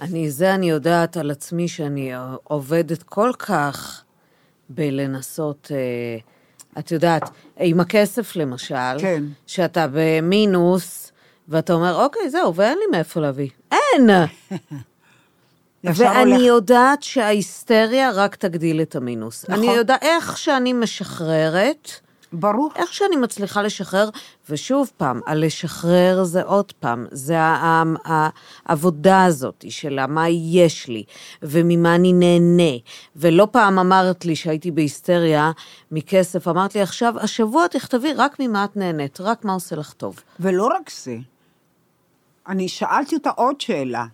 אני, זה אני יודעת על עצמי שאני עובדת כל כך בלנסות, אה, את יודעת, עם הכסף למשל, כן. שאתה במינוס, ואתה אומר, אוקיי, זהו, ואין לי מאיפה להביא. אין! (laughs) ואני הולך- יודעת שההיסטריה רק תגדיל את המינוס. נכון. אני יודעת, איך שאני משחררת, ברור. איך שאני מצליחה לשחרר, ושוב פעם, הלשחרר זה עוד פעם, זה העבודה הזאת של מה יש לי, וממה אני נהנה. ולא פעם אמרת לי שהייתי בהיסטריה מכסף, אמרת לי עכשיו, השבוע תכתבי רק ממה את נהנית, רק מה עושה לך טוב. ולא רק זה, אני שאלתי אותה עוד שאלה.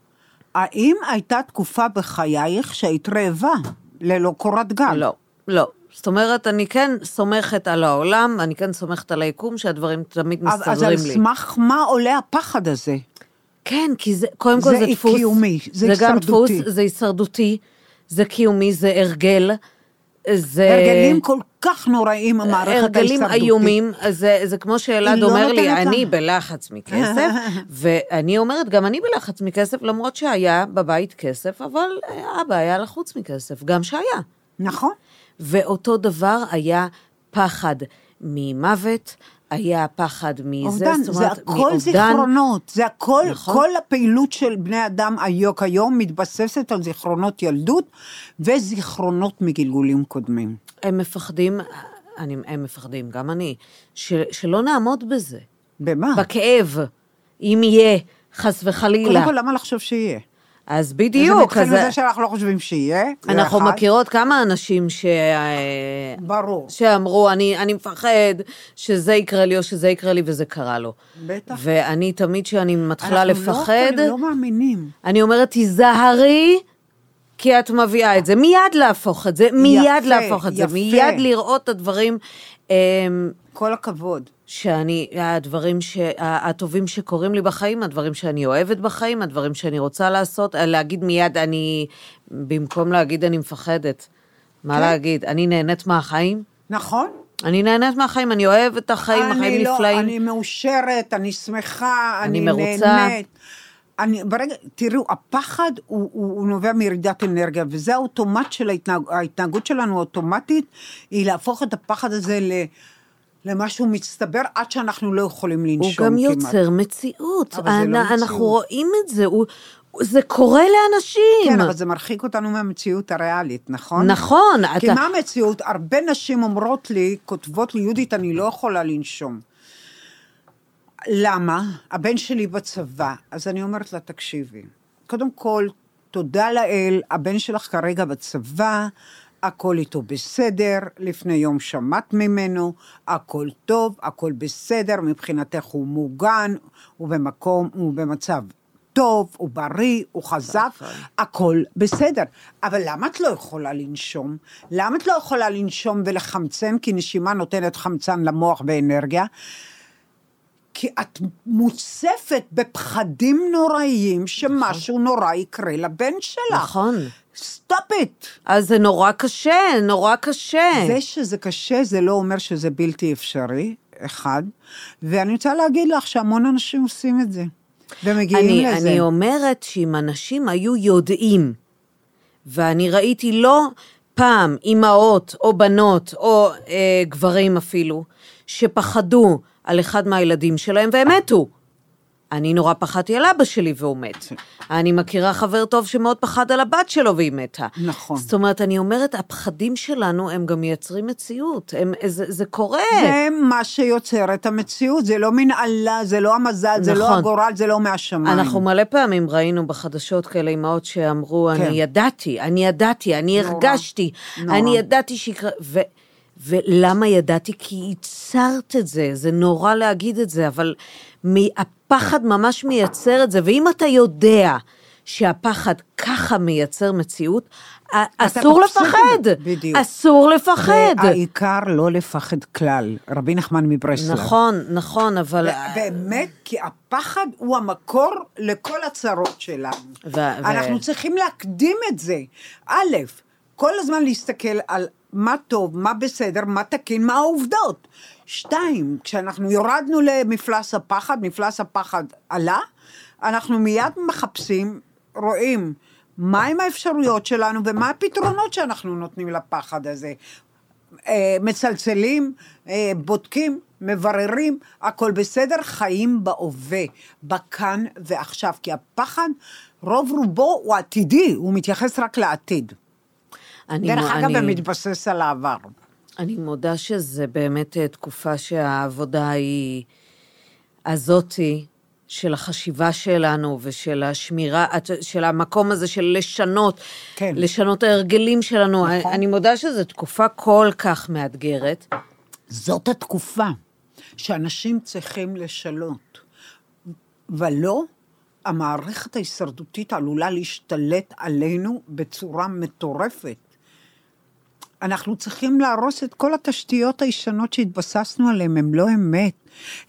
האם הייתה תקופה בחייך שהיית רעבה, ללא קורת גג? לא, לא. זאת אומרת, אני כן סומכת על העולם, אני כן סומכת על היקום, שהדברים תמיד אז, אז על מסתדרים לי. סמך מה עולה הפחד הזה? כן, כי זה, קודם כל זה זה דפוס. קיומי, זה גם הישרדותי. דפוס, זה הישרדותי, זה קיומי, זה הרגל, זה... הרגלים כל כך נוראים, המערכת ההישרדותית. הרגלים איומים, זה, זה כמו שאלעד לא אומר לי, נותנת אני. בלחץ מכסף, (laughs) ואני אומרת, גם אני בלחץ מכסף, למרות שהיה בבית כסף, אבל אה, אבא היה לחוץ מכסף, גם שהיה. נכון. ואותו דבר היה פחד ממוות, היה פחד מזה, אובדן, זאת זה אומרת, הכל מאובדן. זיכרונות, זה הכל, נכון. כל הפעילות של בני אדם היום כיום מתבססת על זיכרונות ילדות וזיכרונות מגלגולים קודמים. הם מפחדים, אני, הם מפחדים, גם אני, ש, שלא נעמוד בזה, במה? בכאב, אם יהיה, חס קודם וחלילה. כל, למה לחשוב שיהיה? אז זה בדיוק, מתחיל אז מזה שאנחנו לא חושבים שיהיה. זה אנחנו אחד. מכירות כמה אנשים ש... ברור. שאמרו, אני, אני מפחד שזה יקרה לי או שזה יקרה לי, וזה קרה לו. בטח. ואני תמיד, כשאני מתחילה אנחנו לא לפחד, יכולים, לא מאמינים. אני אומרת, תיזהרי, כי את מביאה את זה. מיד להפוך את זה, מיד יפה, להפוך את זה, יפה. מיד לראות את הדברים אמ, כל הכבוד. שאני, הדברים ש, הטובים שקורים לי בחיים, הדברים שאני אוהבת בחיים, הדברים שאני רוצה לעשות, להגיד מיד אני, במקום להגיד אני מפחדת. מה כן. להגיד? אני נהנית מהחיים? נכון? אני נהנית מהחיים, אני אוהבת את החיים, החיים לא, נפלאים. אני מאושרת, אני שמחה, אני אני, מרוצה. נהנית. אני, ברגע, תראו, הפחד הוא, הוא, הוא נובע מירידת אנרגיה, וזה האוטומט של ההתנהג, ההתנהגות שלנו האוטומטית, היא להפוך את הפחד הזה ל, למשהו מצטבר עד שאנחנו לא יכולים הוא לנשום גם כמעט. יוצר מציאות. אבל זה לא אנ- אנחנו מציאות. רואים את זה, הוא, זה קורה לאנשים. כן, אבל זה מרחיק אותנו מהמציאות הריאלית, נכון? נכון, כי אתה... מה המציאות? הרבה נשים אומרות לי, כותבות לי, יהודית, אני לא יכולה לנשום. למה? הבן שלי בצבא. אז אני אומרת לה, תקשיבי, קודם כל, תודה לאל, הבן שלך כרגע בצבא, הכל איתו בסדר, לפני יום שמעת ממנו, הכל טוב, הכל בסדר, מבחינתך הוא מוגן, הוא במקום, הוא במצב טוב, הוא בריא, הוא חזק, הכל בסדר. אבל למה את לא יכולה לנשום? למה את לא יכולה לנשום ולחמצן? כי נשימה נותנת חמצן למוח ואנרגיה. כי את מוצפת בפחדים נוראיים שמשהו נורא יקרה לבן שלך. נכון. stop it. אז זה נורא קשה, נורא קשה. זה שזה קשה, זה לא אומר שזה בלתי אפשרי, אחד. ואני רוצה להגיד לך שהמון אנשים עושים את זה. ומגיעים אני, לזה. אני אומרת שאם אנשים היו יודעים, ואני ראיתי לא פעם אימהות או בנות או אה, גברים אפילו, שפחדו על אחד מהילדים שלהם והם מתו. אני נורא פחדתי על אבא שלי והוא מת. (laughs) אני מכירה חבר טוב שמאוד פחד על הבת שלו והיא מתה. נכון. זאת אומרת, אני אומרת, הפחדים שלנו הם גם מייצרים מציאות. הם, זה, זה קורה. זה מה שיוצר את המציאות, זה לא מנהלה, זה לא המזל, זה לא נכון. הגורל, זה לא מהשמיים. אנחנו מלא פעמים ראינו בחדשות כאלה אימהות שאמרו, כן. אני ידעתי, אני ידעתי, אני נורא, הרגשתי, נורא. אני ידעתי שיקרה... ו- ולמה ידעתי? כי ייצרת את זה, זה נורא להגיד את זה, אבל הפחד ממש מייצר את זה, ואם אתה יודע שהפחד ככה מייצר מציאות, אסור לפחד. בדיוק. אסור לפחד. והעיקר לא לפחד כלל. רבי נחמן מברסלב. נכון, נכון, אבל... באמת, כי הפחד הוא המקור לכל הצרות שלנו. ו- ו- אנחנו צריכים להקדים את זה. א', כל הזמן להסתכל על מה טוב, מה בסדר, מה תקין, מה העובדות. שתיים, כשאנחנו יורדנו למפלס הפחד, מפלס הפחד עלה, אנחנו מיד מחפשים, רואים מהם האפשרויות שלנו ומה הפתרונות שאנחנו נותנים לפחד הזה. אה, מצלצלים, אה, בודקים, מבררים, הכל בסדר, חיים בהווה, בכאן ועכשיו, כי הפחד, רוב רובו הוא עתידי, הוא מתייחס רק לעתיד. אני, דרך אגב, אני- ומתבסס על העבר. אני מודה שזה באמת אה, תקופה שהעבודה היא הזאתי של החשיבה שלנו ושל השמירה, של המקום הזה של לשנות, כן. לשנות ההרגלים שלנו. נכון. אני מודה שזו תקופה כל כך מאתגרת. זאת התקופה שאנשים צריכים לשנות, ולא, המערכת ההישרדותית עלולה להשתלט עלינו בצורה מטורפת. אנחנו צריכים להרוס את כל התשתיות הישנות שהתבססנו עליהן, הן לא אמת.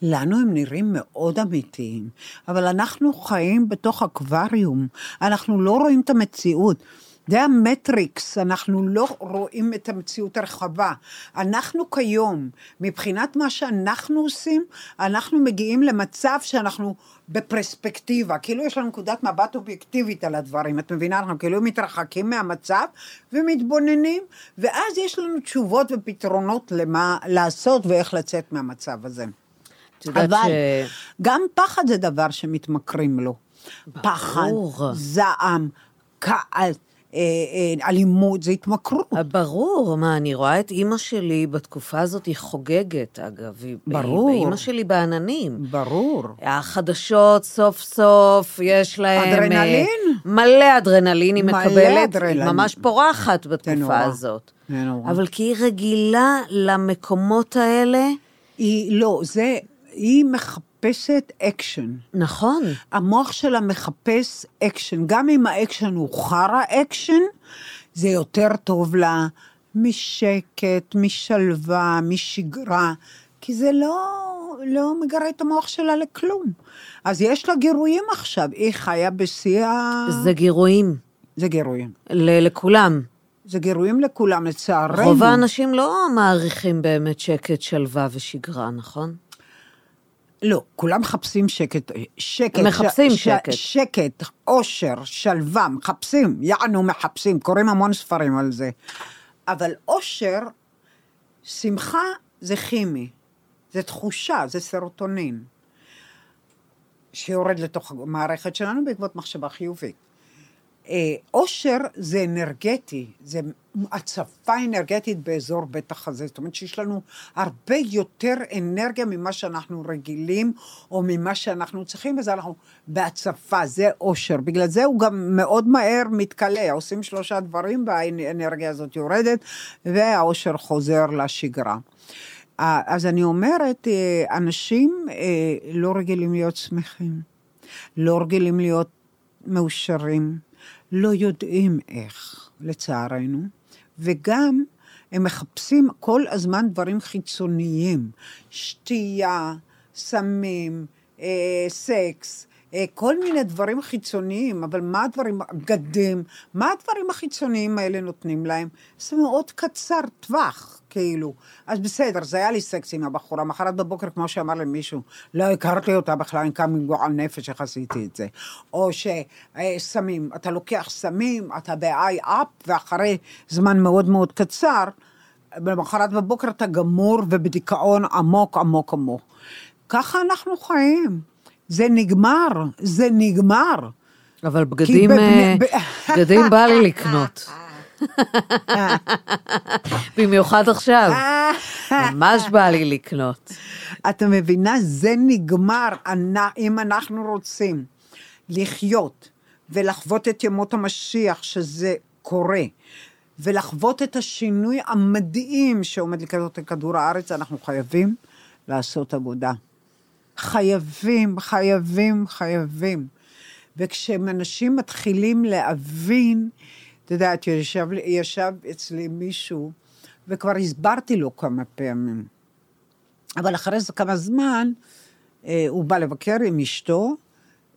לנו הם נראים מאוד אמיתיים, אבל אנחנו חיים בתוך אקווריום, אנחנו לא רואים את המציאות. זה המטריקס, אנחנו לא רואים את המציאות הרחבה. אנחנו כיום, מבחינת מה שאנחנו עושים, אנחנו מגיעים למצב שאנחנו בפרספקטיבה, כאילו יש לנו נקודת מבט אובייקטיבית על הדברים, את מבינה? אנחנו כאילו מתרחקים מהמצב ומתבוננים, ואז יש לנו תשובות ופתרונות למה לעשות ואיך לצאת מהמצב הזה. אבל ש- גם פחד זה דבר שמתמכרים לו. פחד, זעם, כעס, אלימות, זה התמכרות. ברור, מה, אני רואה את אימא שלי בתקופה הזאת, היא חוגגת, אגב. היא- ברור. היא- אימא שלי בעננים. ברור. החדשות, סוף סוף, יש להם... אדרנלין? אה, מלא אדרנלין היא מלא מקבלת, היא אדרנלין. ממש פורחת בתקופה. הזאת. זה נורא. אבל כי היא רגילה למקומות האלה, היא, לא, זה, היא מחפשת אקשן. נכון. המוח שלה מחפש אקשן. גם אם האקשן הוא חרא אקשן, זה יותר טוב לה משקט, משלווה, משגרה, כי זה לא, לא מגרה את המוח שלה לכלום. אז יש לה גירויים עכשיו, היא חיה בשיא ה... זה גירויים. זה גירויים. ל- לכולם. זה גירויים לכולם, לצערנו. רוב האנשים לא מעריכים באמת שקט, שלווה ושגרה, נכון? לא, כולם מחפשים שקט. שקט. מחפשים שקט. שקט, אושר, שלווה, מחפשים, יענו מחפשים, קוראים המון ספרים על זה. אבל אושר, שמחה זה כימי, זה תחושה, זה סרוטונין, שיורד לתוך המערכת שלנו בעקבות מחשבה חיובית. אה, אושר זה אנרגטי, זה הצפה אנרגטית באזור בית החזה. זאת אומרת שיש לנו הרבה יותר אנרגיה ממה שאנחנו רגילים, או ממה שאנחנו צריכים, וזה אנחנו בהצפה, זה אושר. בגלל זה הוא גם מאוד מהר מתכלה, עושים שלושה דברים והאנרגיה הזאת יורדת, והאושר חוזר לשגרה. אה, אז אני אומרת, אה, אנשים לא רגילים להיות שמחים, לא רגילים להיות מאושרים. לא יודעים איך, לצערנו, וגם הם מחפשים כל הזמן דברים חיצוניים, שתייה, סמים, אה, סקס, אה, כל מיני דברים חיצוניים, אבל מה הדברים, בגדים, מה הדברים החיצוניים האלה נותנים להם? זה מאוד קצר טווח, כאילו. אז בסדר, זה היה לי סקס עם הבחורה, מחרת בבוקר, כמו שאמר למישהו, לא הכרתי אותה בכלל, אני קם עם גועל נפש, איך עשיתי את זה. או שסמים, אתה לוקח סמים, אתה ב-i up, ואחרי זמן מאוד מאוד קצר, למחרת בבוקר אתה גמור ובדיכאון עמוק עמוק עמוק. ככה אנחנו חיים. זה נגמר, זה נגמר. אבל בגדים, בבני, אה, בגדים בא לי לקנות. (laughs) במיוחד עכשיו, ממש בא לי לקנות. אתה מבינה? זה נגמר. אם אנחנו רוצים לחיות ולחוות את ימות המשיח, שזה קורה, ולחוות את השינוי המדהים שעומד לקרות לכדור הארץ, אנחנו חייבים לעשות עבודה. חייבים, חייבים, חייבים. וכשאנשים מתחילים להבין, את יודעת, ישב, ישב אצלי מישהו, וכבר הסברתי לו כמה פעמים. אבל אחרי זה כמה זמן, אה, הוא בא לבקר עם אשתו,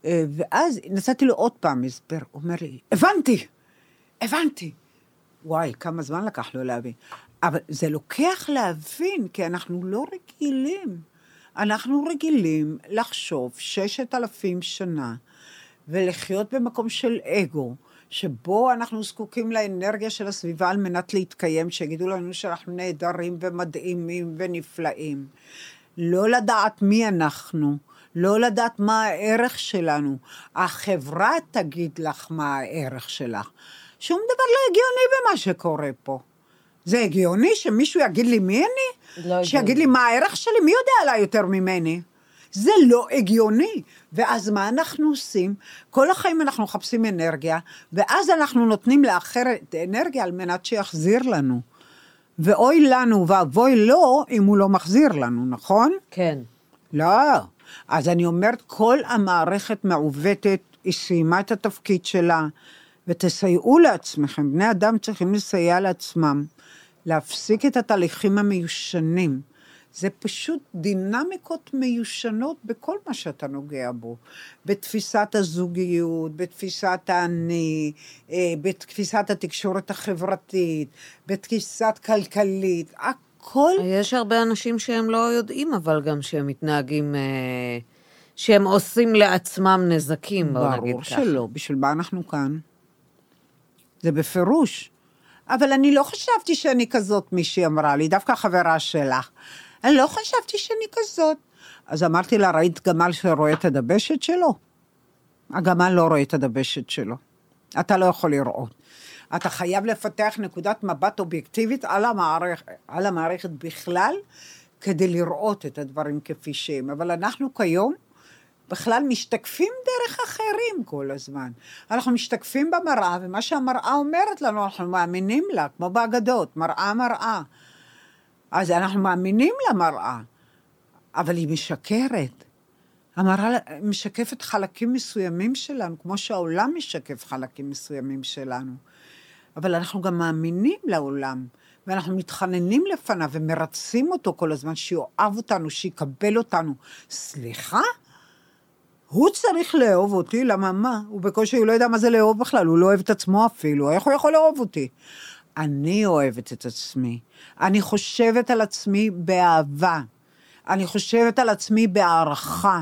אה, ואז נתתי לו עוד פעם הסבר. הוא אומר לי, הבנתי, הבנתי. וואי, כמה זמן לקח לו להבין. אבל זה לוקח להבין, כי אנחנו לא רגילים. אנחנו רגילים לחשוב ששת אלפים שנה ולחיות במקום של אגו, שבו אנחנו זקוקים לאנרגיה של הסביבה על מנת להתקיים, שיגידו לנו שאנחנו נהדרים ומדהימים ונפלאים. לא לדעת מי אנחנו, לא לדעת מה הערך שלנו. החברה תגיד לך מה הערך שלך. שום דבר לא הגיוני במה שקורה פה. זה הגיוני שמישהו יגיד לי מי אני? לא שיגיד לי מה הערך שלי? מי יודע עליי יותר ממני? זה לא הגיוני. ואז מה אנחנו עושים? כל החיים אנחנו מחפשים אנרגיה, ואז אנחנו נותנים לאחר את האנרגיה על מנת שיחזיר לנו. ואוי לנו ואבוי לו אם הוא לא מחזיר לנו, נכון? כן. לא. אז אני אומרת, כל המערכת מעוותת, היא סיימה את התפקיד שלה, ותסייעו לעצמכם. בני אדם צריכים לסייע לעצמם. להפסיק את התהליכים המיושנים. זה פשוט דינמיקות מיושנות בכל מה שאתה נוגע בו. בתפיסת הזוגיות, בתפיסת האני, אה, בתפיסת התקשורת החברתית, בתפיסת כלכלית, הכל... יש הרבה אנשים שהם לא יודעים, אבל גם שהם מתנהגים, אה, שהם עושים לעצמם נזקים, בוא נגיד ככה. ברור שלא, בשביל מה אנחנו כאן? זה בפירוש. אבל אני לא חשבתי שאני כזאת, מישהי אמרה לי, דווקא חברה שלך. אני לא חשבתי שאני כזאת. אז אמרתי לה, ראית גמל שרואה את הדבשת שלו? הגמל לא רואה את הדבשת שלו. אתה לא יכול לראות. אתה חייב לפתח נקודת מבט אובייקטיבית על המערכת, על המערכת בכלל, כדי לראות את הדברים כפי שהם. אבל אנחנו כיום בכלל משתקפים דרך אחרים כל הזמן. אנחנו משתקפים במראה, ומה שהמראה אומרת לנו, אנחנו מאמינים לה, כמו באגדות, מראה מראה. אז אנחנו מאמינים למראה, אבל היא משקרת. המראה משקפת חלקים מסוימים שלנו, כמו שהעולם משקף חלקים מסוימים שלנו. אבל אנחנו גם מאמינים לעולם, ואנחנו מתחננים לפניו ומרצים אותו כל הזמן, שיאהב אותנו, שיקבל אותנו. סליחה? הוא צריך לאהוב אותי, למה מה? הוא בקושי, הוא לא יודע מה זה לאהוב בכלל, הוא לא אוהב את עצמו אפילו, איך הוא יכול לאהוב אותי? אני אוהבת את עצמי. אני חושבת על עצמי באהבה. אני חושבת על עצמי בהערכה.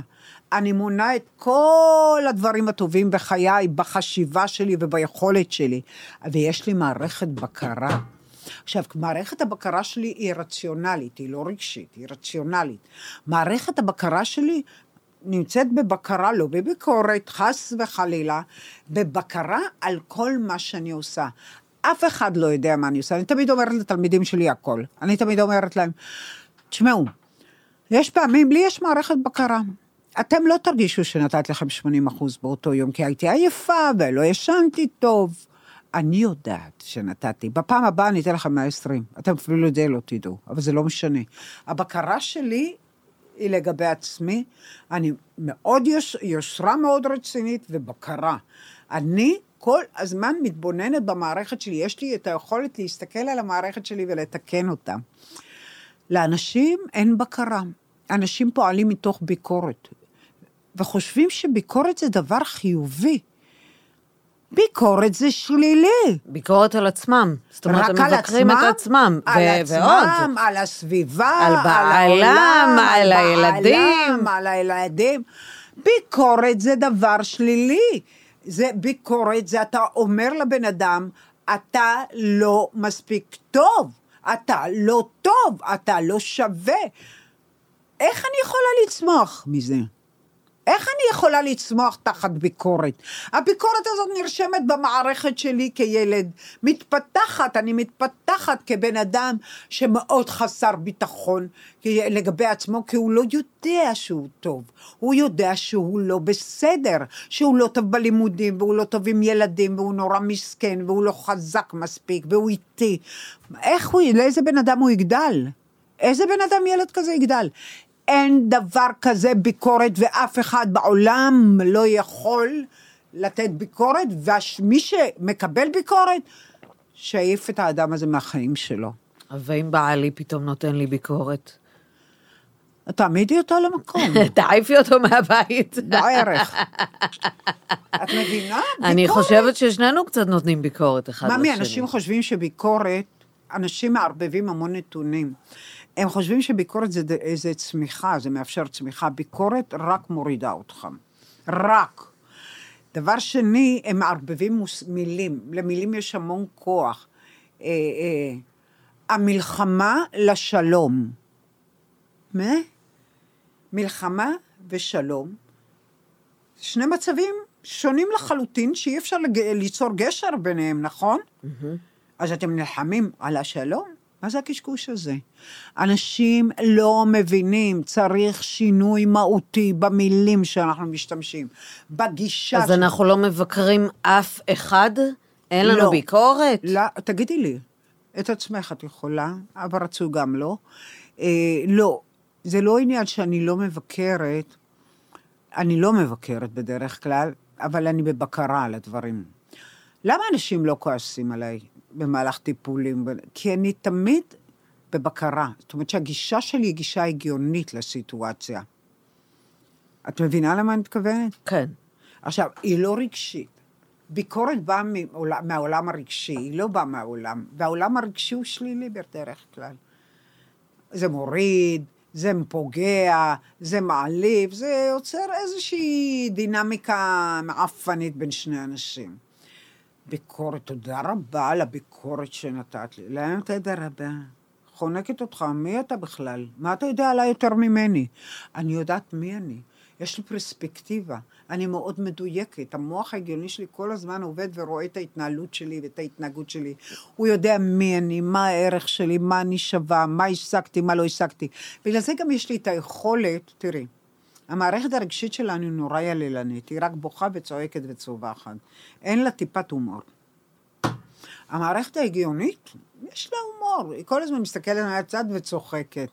אני מונה את כל הדברים הטובים בחיי, בחשיבה שלי וביכולת שלי. ויש לי מערכת בקרה. עכשיו, מערכת הבקרה שלי היא רציונלית, היא לא רגשית, היא רציונלית. מערכת הבקרה שלי נמצאת בבקרה, לא בביקורת, חס וחלילה, בבקרה על כל מה שאני עושה. אף אחד לא יודע מה אני עושה. אני תמיד אומרת לתלמידים שלי הכל. אני תמיד אומרת להם, תשמעו, יש פעמים, לי יש מערכת בקרה. אתם לא תרגישו שנתת לכם 80 אחוז באותו יום, כי הייתי עייפה ולא ישנתי טוב. אני יודעת שנתתי. בפעם הבאה אני אתן לכם 120. אתם אפילו את זה לא תדעו, אבל זה לא משנה. הבקרה שלי היא לגבי עצמי. אני מאוד, יוש, יושרה מאוד רצינית ובקרה. אני כל הזמן מתבוננת במערכת שלי, יש לי את היכולת להסתכל על המערכת שלי ולתקן אותה. לאנשים אין בקרה. אנשים פועלים מתוך ביקורת, וחושבים שביקורת זה דבר חיובי. ביקורת זה שלילי. ביקורת על עצמם. זאת אומרת, הם מבקרים את עצמם. על ו- עצמם, על הסביבה, על בעלם, על הילדים. בעלם, על הילדים. ביקורת זה דבר שלילי. זה ביקורת, זה אתה אומר לבן אדם, אתה לא מספיק טוב, אתה לא טוב, אתה לא שווה. איך אני יכולה לצמוח מזה? איך אני יכולה לצמוח תחת ביקורת? הביקורת הזאת נרשמת במערכת שלי כילד. מתפתחת, אני מתפתחת כבן אדם שמאוד חסר ביטחון לגבי עצמו, כי הוא לא יודע שהוא טוב. הוא יודע שהוא לא בסדר, שהוא לא טוב בלימודים, והוא לא טוב עם ילדים, והוא נורא מסכן, והוא לא חזק מספיק, והוא איטי. איך הוא, לאיזה בן אדם הוא יגדל? איזה בן אדם ילד כזה יגדל? אין דבר כזה ביקורת, ואף אחד בעולם לא יכול לתת ביקורת, ומי שמקבל ביקורת, שיעיף את האדם הזה מהחיים שלו. ואם בעלי פתאום נותן לי ביקורת? תעמידי אותו למקום. (laughs) תעיפי אותו מהבית. בערך. את מבינה? אני ביקורת. חושבת ששנינו קצת נותנים ביקורת אחד לשני. ממי, אנשים חושבים שביקורת, אנשים מערבבים המון נתונים. הם חושבים שביקורת זה, ד- זה צמיחה, זה מאפשר צמיחה. ביקורת רק מורידה אותך. רק. דבר שני, הם מערבבים מוס, מילים. למילים יש המון כוח. אה, אה, המלחמה לשלום. מה? מלחמה ושלום. שני מצבים שונים לחלוטין, שאי אפשר. ליצור גשר ביניהם, נכון? אז אתם נלחמים על השלום? מה זה הקשקוש הזה? אנשים לא מבינים, צריך שינוי מהותי במילים שאנחנו משתמשים, בגישה... אז אנחנו לא מבקרים אף אחד? אין לנו לא. ביקורת? לא, תגידי לי, את עצמך את יכולה, אבל רצו גם לא. אה, לא, זה לא עניין שאני לא מבקרת, אני לא מבקרת בדרך כלל, אבל אני בבקרה על הדברים. למה אנשים לא כועסים עליי במהלך טיפולים? כי אני תמיד בבקרה. זאת אומרת שהגישה שלי היא גישה הגיונית לסיטואציה. את מבינה למה אני מתכוונת? כן. עכשיו, היא לא רגשית. ביקורת באה מעולם, מהעולם הרגשי, היא לא באה מהעולם, והעולם הרגשי הוא שלילי בדרך כלל. זה מוריד, זה פוגע, זה מעליב, זה יוצר איזושהי דינמיקה מעפנית בין שני אנשים. ביקורת, תודה רבה על הביקורת שנתת לי. למה תודה רבה? חונקת אותך, מי אתה בכלל? מה אתה יודע עליי יותר ממני? אני יודעת מי אני. יש לי פרספקטיבה, אני מאוד מדויקת. המוח ההגיוני שלי כל הזמן עובד ורואה את ההתנהלות שלי ואת ההתנהגות שלי. הוא יודע מי אני, מה הערך שלי, מה אני שווה, מה השגתי, מה לא השגתי. בגלל זה גם יש לי את היכולת, תראי, המערכת הרגשית שלנו נורא יללנית, היא רק בוכה וצועקת וצווחת. אין לה טיפת הומור. המערכת ההגיונית, יש לה הומור, היא כל הזמן מסתכלת מהצד וצוחקת.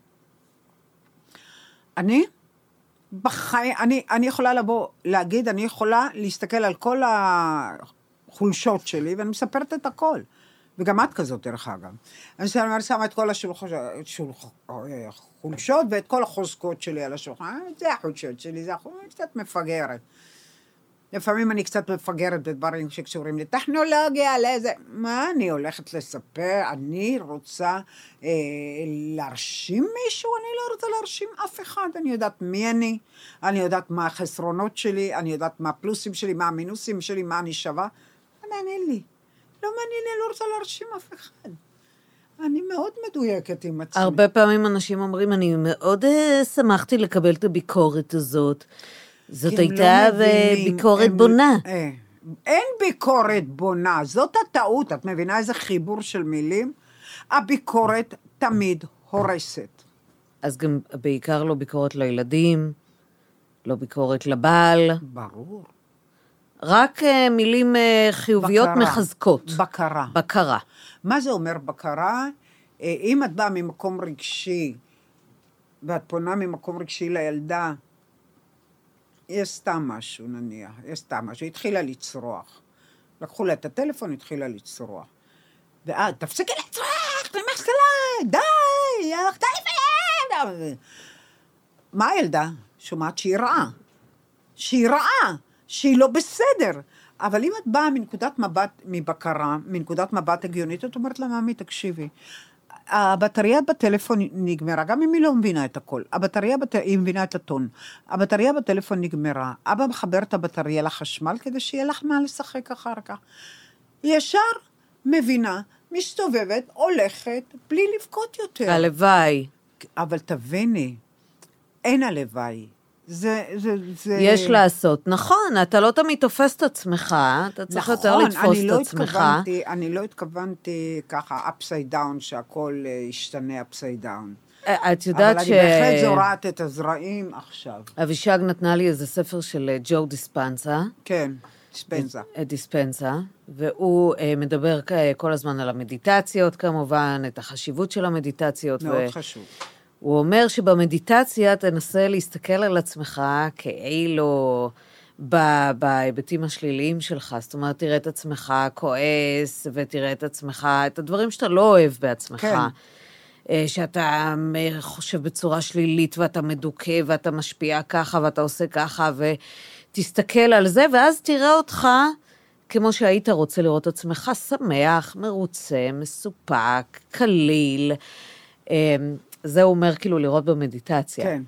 אני בחיים, אני, אני יכולה לבוא, להגיד, אני יכולה להסתכל על כל החולשות שלי, ואני מספרת את הכל. וגם את כזאת, דרך אגב. אני שמה- את כל החולשות ואת כל החוזקות שלי על השולחן, זה החולשות שלי, זה החולשות, אני קצת מפגרת. לפעמים אני קצת מפגרת בדברים שקשורים לטכנולוגיה, לאיזה... מה אני הולכת לספר? אני רוצה אה, להרשים מישהו? אני לא רוצה להרשים אף אחד. אני יודעת מי אני, אני יודעת מה החסרונות שלי, אני יודעת מה הפלוסים שלי, מה המינוסים שלי, מה אני שווה. לא מעניין לי. לא מעניין לי, אני לא רוצה להרשים אף אחד. אני מאוד מדויקת עם עצמי. הרבה פעמים אנשים אומרים, אני מאוד אה, שמחתי לקבל את הביקורת הזאת. זאת הם לא הייתה אה, מבינים, ביקורת הם- בונה. אה, אין ביקורת בונה, זאת הטעות. את מבינה איזה חיבור של מילים? הביקורת תמיד הורסת. אז גם בעיקר לא ביקורת לילדים, לא ביקורת לבעל, ברור. רק אה, מילים אה, חיוביות בקרה. מחזקות. בקרה. בקרה. מה זה אומר בקרה? אה, אם את באה ממקום רגשי, ואת פונה ממקום רגשי לילדה, היא עשתה משהו נניח, היא עשתה משהו, היא התחילה לצרוח. לקחו לה את הטלפון, התחילה לצרוח. ואז, תפסיקי לצרוח, תמחת עליי, די, יא, טלפון! מה הילדה? שומעת שהיא רעה. שהיא רעה, שהיא לא בסדר. אבל אם את באה מנקודת מבט, מבקרה, מנקודת מבט הגיונית, את אומרת לה, ממי, תקשיבי, הבטריה בטלפון נגמרה, גם אם היא לא מבינה את הכל. הבטריה, בת... היא מבינה את הטון. הבטריה בטלפון נגמרה. אבא מחבר את הבטריה לחשמל כדי שיהיה לך מה לשחק אחר כך. ישר מבינה, מסתובבת, הולכת, בלי לבכות יותר. הלוואי. אבל תביני, אין הלוואי. זה, זה, זה... יש לעשות. נכון, אתה לא תמיד תופס את עצמך, אתה צריך יותר לתפוס נכון, את לא עצמך. התכוונתי, אני לא התכוונתי ככה upside down, שהכל אה, ישתנה upside down. אה, את יודעת אבל ש... אני בהחלט זורעת את הזרעים עכשיו. אבישג נתנה לי איזה ספר של אה, ג'ו דיספנסה. כן. אה, דיספנסה, והוא מדבר כל הזמן על המדיטציות כמובן, את החשיבות של המדיטציות. מאוד ו- חשוב. הוא אומר שבמדיטציה תנסה להסתכל על עצמך כאילו בהיבטים השליליים שלך. זאת אומרת, תראה את עצמך כועס, ותראה את עצמך, את הדברים שאתה לא אוהב בעצמך. כן. אה, שאתה אה, חושב בצורה שלילית, ואתה מדוכא, ואתה משפיע ככה, ואתה עושה ככה, ותסתכל על זה, ואז תראה אותך כמו שהיית רוצה לראות עצמך, שמח, מרוצה, מסופק, קליל. זה אומר כאילו לראות במדיטציה. כן.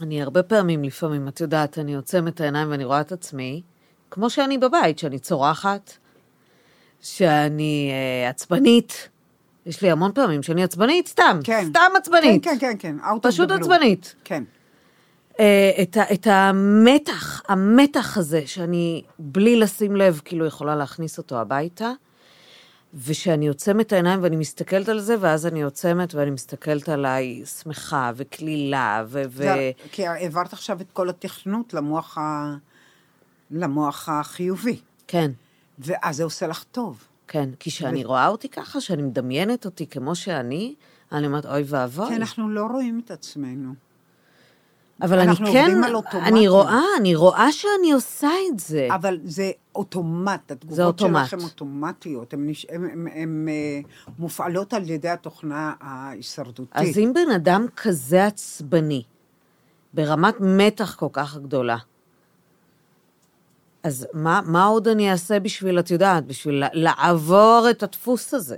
אני הרבה פעמים, לפעמים, את יודעת, אני עוצמת העיניים ואני רואה את עצמי, כמו שאני בבית, שאני צורחת, שאני אה, עצבנית. יש לי המון פעמים שאני עצבנית, סתם, כן. סתם עצבנית. כן, כן, כן, כן. פשוט. עצבנית. כן. אה, את, ה, את המתח, המתח הזה, שאני בלי לשים לב, כאילו יכולה להכניס אותו הביתה, ושאני עוצמת את העיניים ואני מסתכלת על זה, ואז אני עוצמת ואני מסתכלת עליי שמחה וקלילה, ו... ו... זה- כי העברת עכשיו את כל התכנות למוח, ה... למוח החיובי, כן, ואז זה עושה לך טוב. כן. כי כשאני רואה אותי ככה, שאני מדמיינת אותי כמו שאני, אני אומרת, אוי ואבוי. כי אנחנו לא רואים את עצמנו. אבל אני כן. אני רואה, אני רואה שאני עושה את זה. אבל זה אוטומט, התגובות זה אוטומט. שלכם אוטומטיות, הן אה, מופעלות על ידי התוכנה ההישרדותית. אז אם בן אדם כזה עצבני, ברמת מתח כל כך גדולה, אז מה, מה עוד אני אעשה בשביל, את יודעת, בשביל לעבור את הדפוס הזה?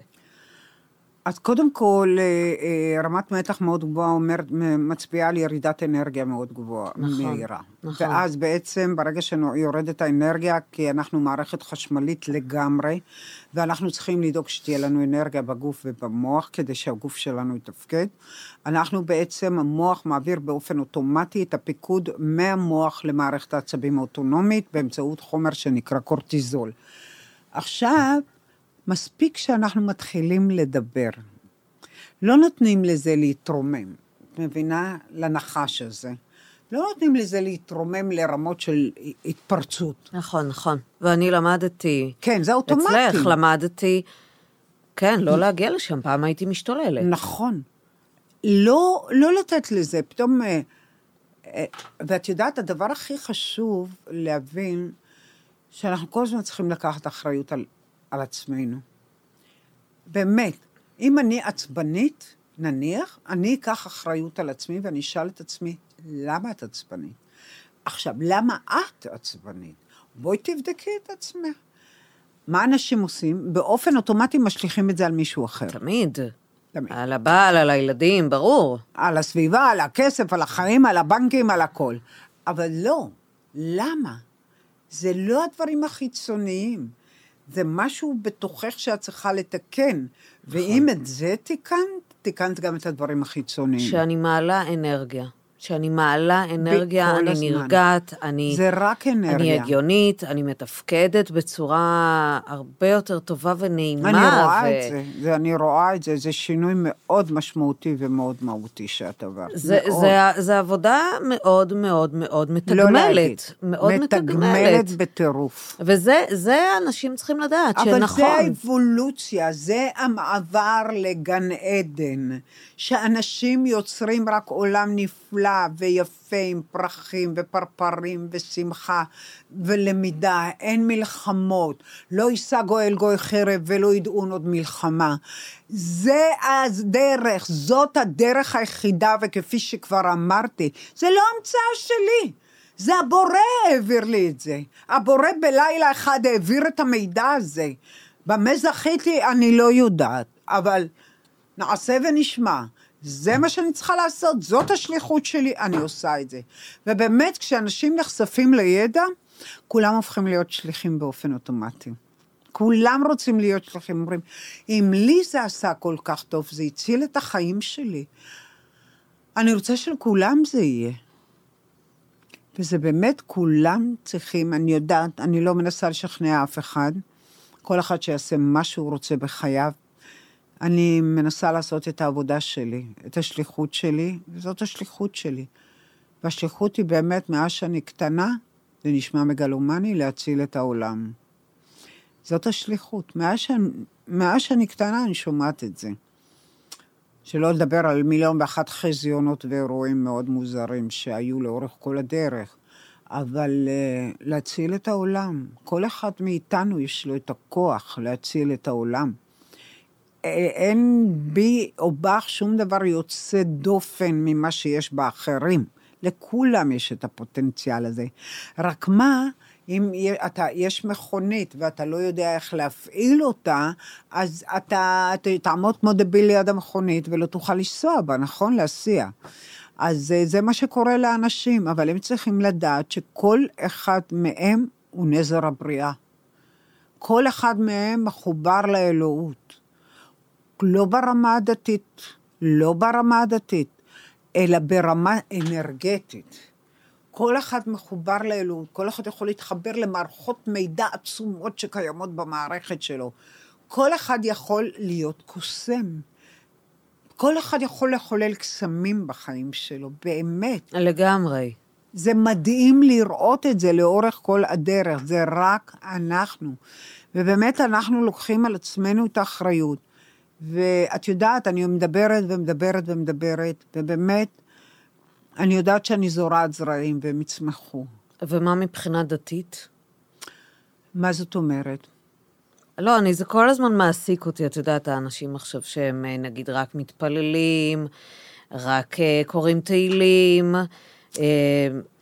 אז קודם כל, אה, אה, רמת מתח מאוד גבוהה אומרת, מצביעה על ירידת אנרגיה מאוד גבוהה, נכון, מהירה. נכון. ואז בעצם, ברגע שיורדת האנרגיה, כי אנחנו מערכת חשמלית לגמרי, ואנחנו צריכים לדאוג שתהיה לנו אנרגיה בגוף ובמוח, כדי שהגוף שלנו יתפקד, אנחנו בעצם, המוח מעביר באופן אוטומטי את הפיקוד מהמוח למערכת העצבים האוטונומית, באמצעות חומר שנקרא קורטיזול. עכשיו, מספיק שאנחנו מתחילים לדבר. לא נותנים לזה להתרומם, את מבינה? לנחש הזה. לא נותנים לזה להתרומם לרמות של התפרצות. נכון, נכון. ואני למדתי, כן, זה אוטומטי. אצלך למדתי, כן, לא להגיע לשם, פעם הייתי משתוללת. נכון. לא, לא לתת לזה, פתאום אה, אה, ואת יודעת, הדבר הכי חשוב להבין, שאנחנו כל הזמן צריכים לקחת אחריות על, על עצמנו. באמת, אם אני עצבנית, נניח, אני אקח אחריות על עצמי ואני אשאל את עצמי, למה את עצבנית? עכשיו, למה את עצבנית? בואי תבדקי את עצמך. מה אנשים עושים? באופן אוטומטי משליכים את זה על מישהו אחר. תמיד. תמיד. על הבעל, על הילדים, ברור. על הסביבה, על הכסף, על החיים, על הבנקים, על הכל. אבל לא. למה? זה לא הדברים החיצוניים. זה משהו בתוכך שאת צריכה לתקן. ואם את זה תיקנת, תיקנת גם את הדברים החיצוניים. שאני מעלה אנרגיה. שאני מעלה אנרגיה, אני הזמן. נרגעת, אני... זה רק אנרגיה. אני הגיונית, אני מתפקדת בצורה הרבה יותר טובה ונעימה. אני רואה ו- את זה, זה, אני רואה את זה, זה שינוי מאוד משמעותי ומאוד מהותי שאת עברת. זה, מאוד. זה, זה עבודה מאוד מאוד מאוד לא מתגמלת. להגיד. מאוד מתגמלת. מתגמלת בטירוף. וזה זה אנשים צריכים לדעת, אבל שנכון. זה האבולוציה, זה המעבר לגן עדן, שאנשים יוצרים רק עולם נפלא ויפה עם פרחים ופרפרים ושמחה ולמידה, אין מלחמות, לא יישא גואל גוי חרב ולא ידעון עוד מלחמה. זה הדרך, זאת הדרך היחידה, וכפי שכבר אמרתי, זה לא המצאה שלי. זה הבורא העביר לי את זה. הבורא בלילה אחד העביר את המידע הזה. במה זכיתי, אני לא יודעת, אבל נעשה ונשמע. זה מה שאני צריכה לעשות, זאת השליחות שלי, אני עושה את זה. ובאמת, כשאנשים נחשפים לידע, כולם הופכים להיות שליחים באופן אוטומטי. כולם רוצים להיות שליחים, אומרים, אם לי זה עשה כל כך טוב, זה הציל את החיים שלי. אני רוצה שלכולם זה יהיה. וזה באמת, כולם צריכים, אני יודעת, אני לא מנסה לשכנע אף אחד, כל אחד שיעשה מה שהוא רוצה בחייו. אני מנסה לעשות את העבודה שלי, את השליחות שלי, וזאת השליחות שלי. והשליחות היא באמת, מאז שאני קטנה, זה נשמע מגלומני, להציל את העולם. זאת השליחות. מאז שאני, מאז שאני קטנה אני שומעת את זה. שלא לדבר על מיליון ואחת חזיונות ואירועים מאוד מוזרים שהיו לאורך כל הדרך. אבל uh, להציל את העולם, כל אחד מאיתנו יש לו את הכוח להציל את העולם. אין בי או בך שום דבר יוצא דופן ממה שיש באחרים. לכולם יש את הפוטנציאל הזה. רק מה, אם אתה, יש מכונית ואתה לא יודע איך להפעיל אותה, אז אתה, אתה תעמוד כמו דביל ליד המכונית ולא תוכל לנסוע בה, נכון? להסיע. אז זה מה שקורה לאנשים, אבל הם צריכים לדעת שכל אחד מהם הוא נזר הבריאה. כל אחד מהם מחובר לאלוהות. לא ברמה הדתית, לא ברמה הדתית, אלא ברמה אנרגטית. כל אחד מחובר לאלוהות, כל אחד יכול להתחבר למערכות מידע עצומות שקיימות במערכת שלו. כל אחד יכול להיות קוסם. כל אחד יכול לחולל קסמים בחיים שלו, באמת. לגמרי. זה מדהים לראות את זה לאורך כל הדרך, זה רק אנחנו. ובאמת אנחנו לוקחים על עצמנו את האחריות. ואת יודעת, אני מדברת ומדברת ומדברת, ובאמת, אני יודעת שאני זורעת זרעים והם יצמחו. ומה מבחינה דתית? מה זאת אומרת? לא, אני, זה כל הזמן מעסיק אותי, את יודעת, האנשים עכשיו שהם אה, נגיד רק מתפללים, רק אה, קוראים תהילים, מה,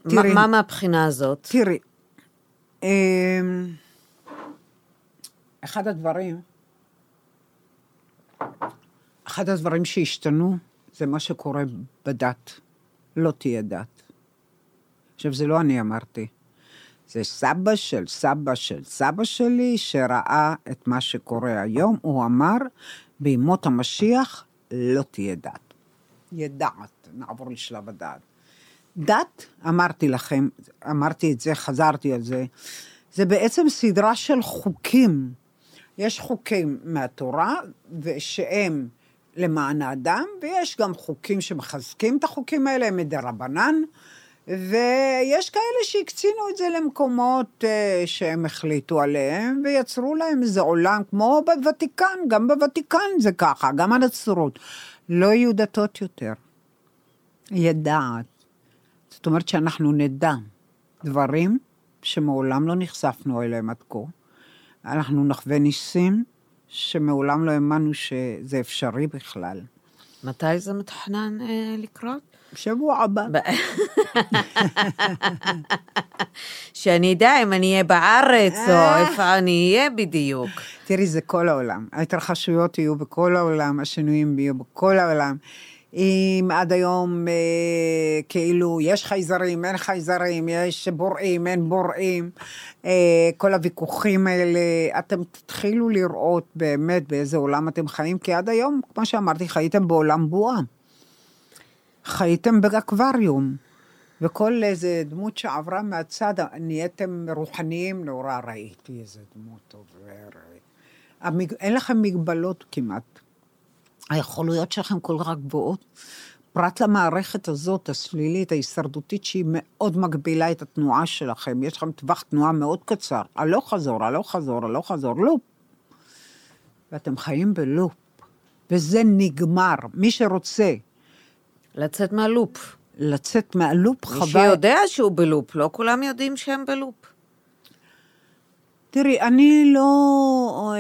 תראי. מה מהבחינה הזאת? תראי, אמ, אחד הדברים, אחד הדברים שהשתנו זה מה שקורה בדת. לא תהיה דת. עכשיו, זה לא אני אמרתי. זה סבא של סבא של סבא שלי, שראה את מה שקורה היום. הוא אמר, בימות המשיח לא תהיה דת. יהיה דעת, נעבור לשלב הדעת. דת, אמרתי לכם, אמרתי את זה, חזרתי על זה, זה בעצם סדרה של חוקים. יש חוקים מהתורה, ושהם למען האדם, ויש גם חוקים שמחזקים את החוקים האלה, הם מדרבנן, ויש כאלה שהקצינו את זה למקומות אה, שהם החליטו עליהם, ויצרו להם איזה עולם, כמו בוותיקן, גם בוותיקן זה ככה, גם הנצרות. לא יהיו דתות יותר. יהיה דעת. זאת אומרת שאנחנו נדע דברים שמעולם לא נחשפנו אליהם עד כה. אנחנו נחווה ניסים שמעולם לא האמנו שזה אפשרי בכלל. מתי זה מתוכנן אה, לקרות? בשבוע הבא. שאני אדע אם אני אהיה בארץ, או אה. איפה אני אהיה בדיוק. תראי, זה כל העולם. ההתרחשויות יהיו בכל העולם, השינויים יהיו בכל העולם. אם עד היום אה, כאילו יש חייזרים, אין חייזרים, יש בוראים, אין בוראים, אה, כל הוויכוחים האלה, אתם תתחילו לראות באמת באיזה עולם אתם חיים, כי עד היום, כמו שאמרתי, חייתם בעולם בועה. חייתם באקווריום. וכל איזה דמות שעברה מהצד, נהייתם רוחניים, נורא ראיתי איזה דמות עוברת. המג... אין לכם מגבלות כמעט. היכולויות שלכם כל כך גבוהות. פרט למערכת הזאת, הסלילית, ההישרדותית, שהיא מאוד מגבילה את התנועה שלכם. יש לכם טווח תנועה מאוד קצר. הלוך חזור, הלוך חזור, הלוך חזור, לופ. ואתם חיים בלופ. וזה נגמר. מי שרוצה לצאת מהלופ. לצאת מהלופ, מי חבל. שיודע שהוא בלופ, לא כולם יודעים שהם בלופ. תראי, אני לא...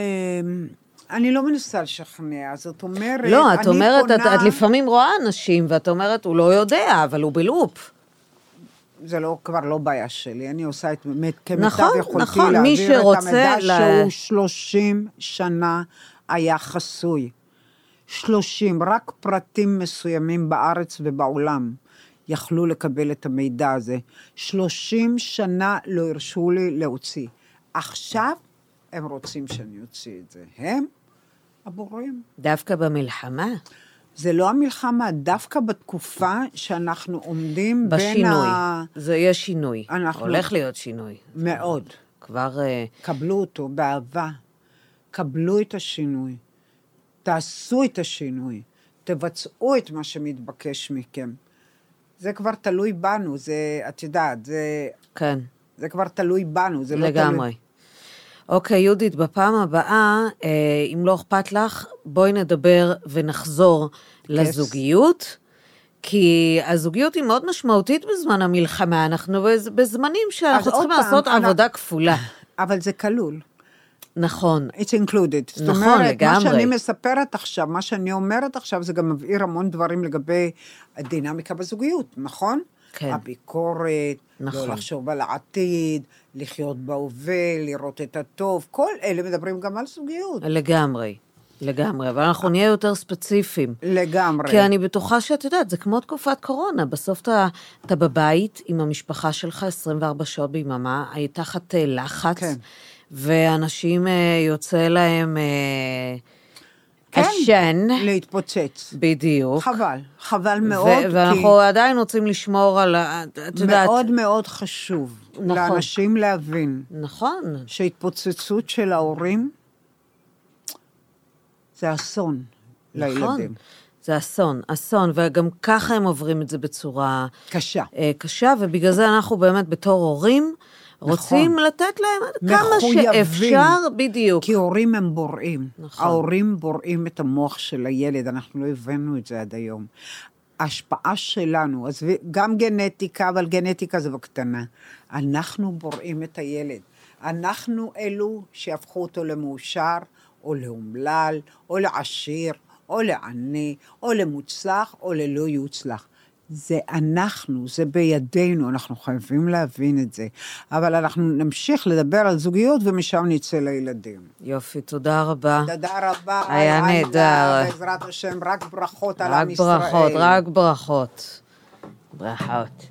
אני לא מנסה לשכנע, זאת אומרת, לא, את אומרת, את, פונה- את לפעמים רואה אנשים, ואת אומרת, הוא לא יודע, אבל הוא בלופ. זה לא, כבר לא בעיה שלי, אני עושה את באמת כמיטב נכון, יכולתי נכון, להעביר מי את המידע ל- שהוא 30 שנה היה חסוי. 30, רק פרטים מסוימים בארץ ובעולם יכלו לקבל את המידע הזה. 30 שנה לא הרשו לי להוציא. עכשיו הם רוצים שאני אוציא את זה. הם הבוראים. דווקא במלחמה, זה לא המלחמה, דווקא בתקופה שאנחנו עומדים בין בשינוי. ה... זה יהיה שינוי. אנחנו- הולך להיות שינוי. מאוד. כבר... אה, קבלו אותו באהבה, קבלו את השינוי, תעשו את השינוי, תבצעו את מה שמתבקש מכם. זה כבר תלוי בנו, זה, את יודעת, זה, כן. זה כבר תלוי בנו, זה לא תלוי... לגמרי. אוקיי, יהודית, בפעם הבאה, אה, אם לא אכפת לך, בואי נדבר ונחזור לזוגיות, כי הזוגיות היא מאוד משמעותית בזמן המלחמה, אנחנו בז- בזמנים שאנחנו צריכים פעם, לעשות אנחנו- עבודה כפולה. אבל זה כלול. נכון, It's included. זאת נכון, אומרת, לגמרי. מה שאני מספרת עכשיו, מה שאני אומרת עכשיו, זה גם מבהיר המון דברים לגבי הדינמיקה בזוגיות, נכון? כן. הביקורת, נכון. לא לחשוב על העתיד, לחיות בהווה, לראות את הטוב, כל אלה מדברים גם על זוגיות. לגמרי, לגמרי, אבל אנחנו נהיה יותר ספציפיים. לגמרי. כי אני בטוחה שאת יודעת, זה כמו תקופת קורונה, בסוף אתה, אתה בבית עם המשפחה שלך 24 שעות ביממה, היית תחת אה, לחץ, כן. ואנשים אה, יוצא להם אה, כן, עשן, להתפוצץ. בדיוק. חבל, חבל מאוד, ו- ואנחנו עדיין רוצים לשמור על, ה- את כי יודעת, מאוד מאוד חשוב נכון. לאנשים להבין נכון, שהתפוצצות של ההורים זה אסון נכון. לילדים. זה אסון, אסון, וגם ככה הם עוברים את זה בצורה קשה. אה, קשה, ובגלל זה אנחנו באמת בתור הורים, רוצים לתת להם כמה נכון. מחויבים. שאפשר, בדיוק. כי הורים הם בוראים. נכון. ההורים בוראים את המוח של הילד, אנחנו לא הבנו את זה עד היום. ההשפעה שלנו, אז גם גנטיקה, אבל גנטיקה זה בקטנה. אנחנו בוראים את הילד. אנחנו אלו שהפכו אותו למאושר, או לאומלל, או לעשיר, או לעני, או למוצלח, או ללא יוצלח. זה אנחנו, זה בידינו, אנחנו חייבים להבין את זה. אבל אנחנו נמשיך לדבר על זוגיות ומשם נצא לילדים. יופי, תודה רבה. תודה רבה. היה נהדר. בעזרת השם, רק ברכות על עם רק ישראל. ברכות, רק ברכות. ברכות.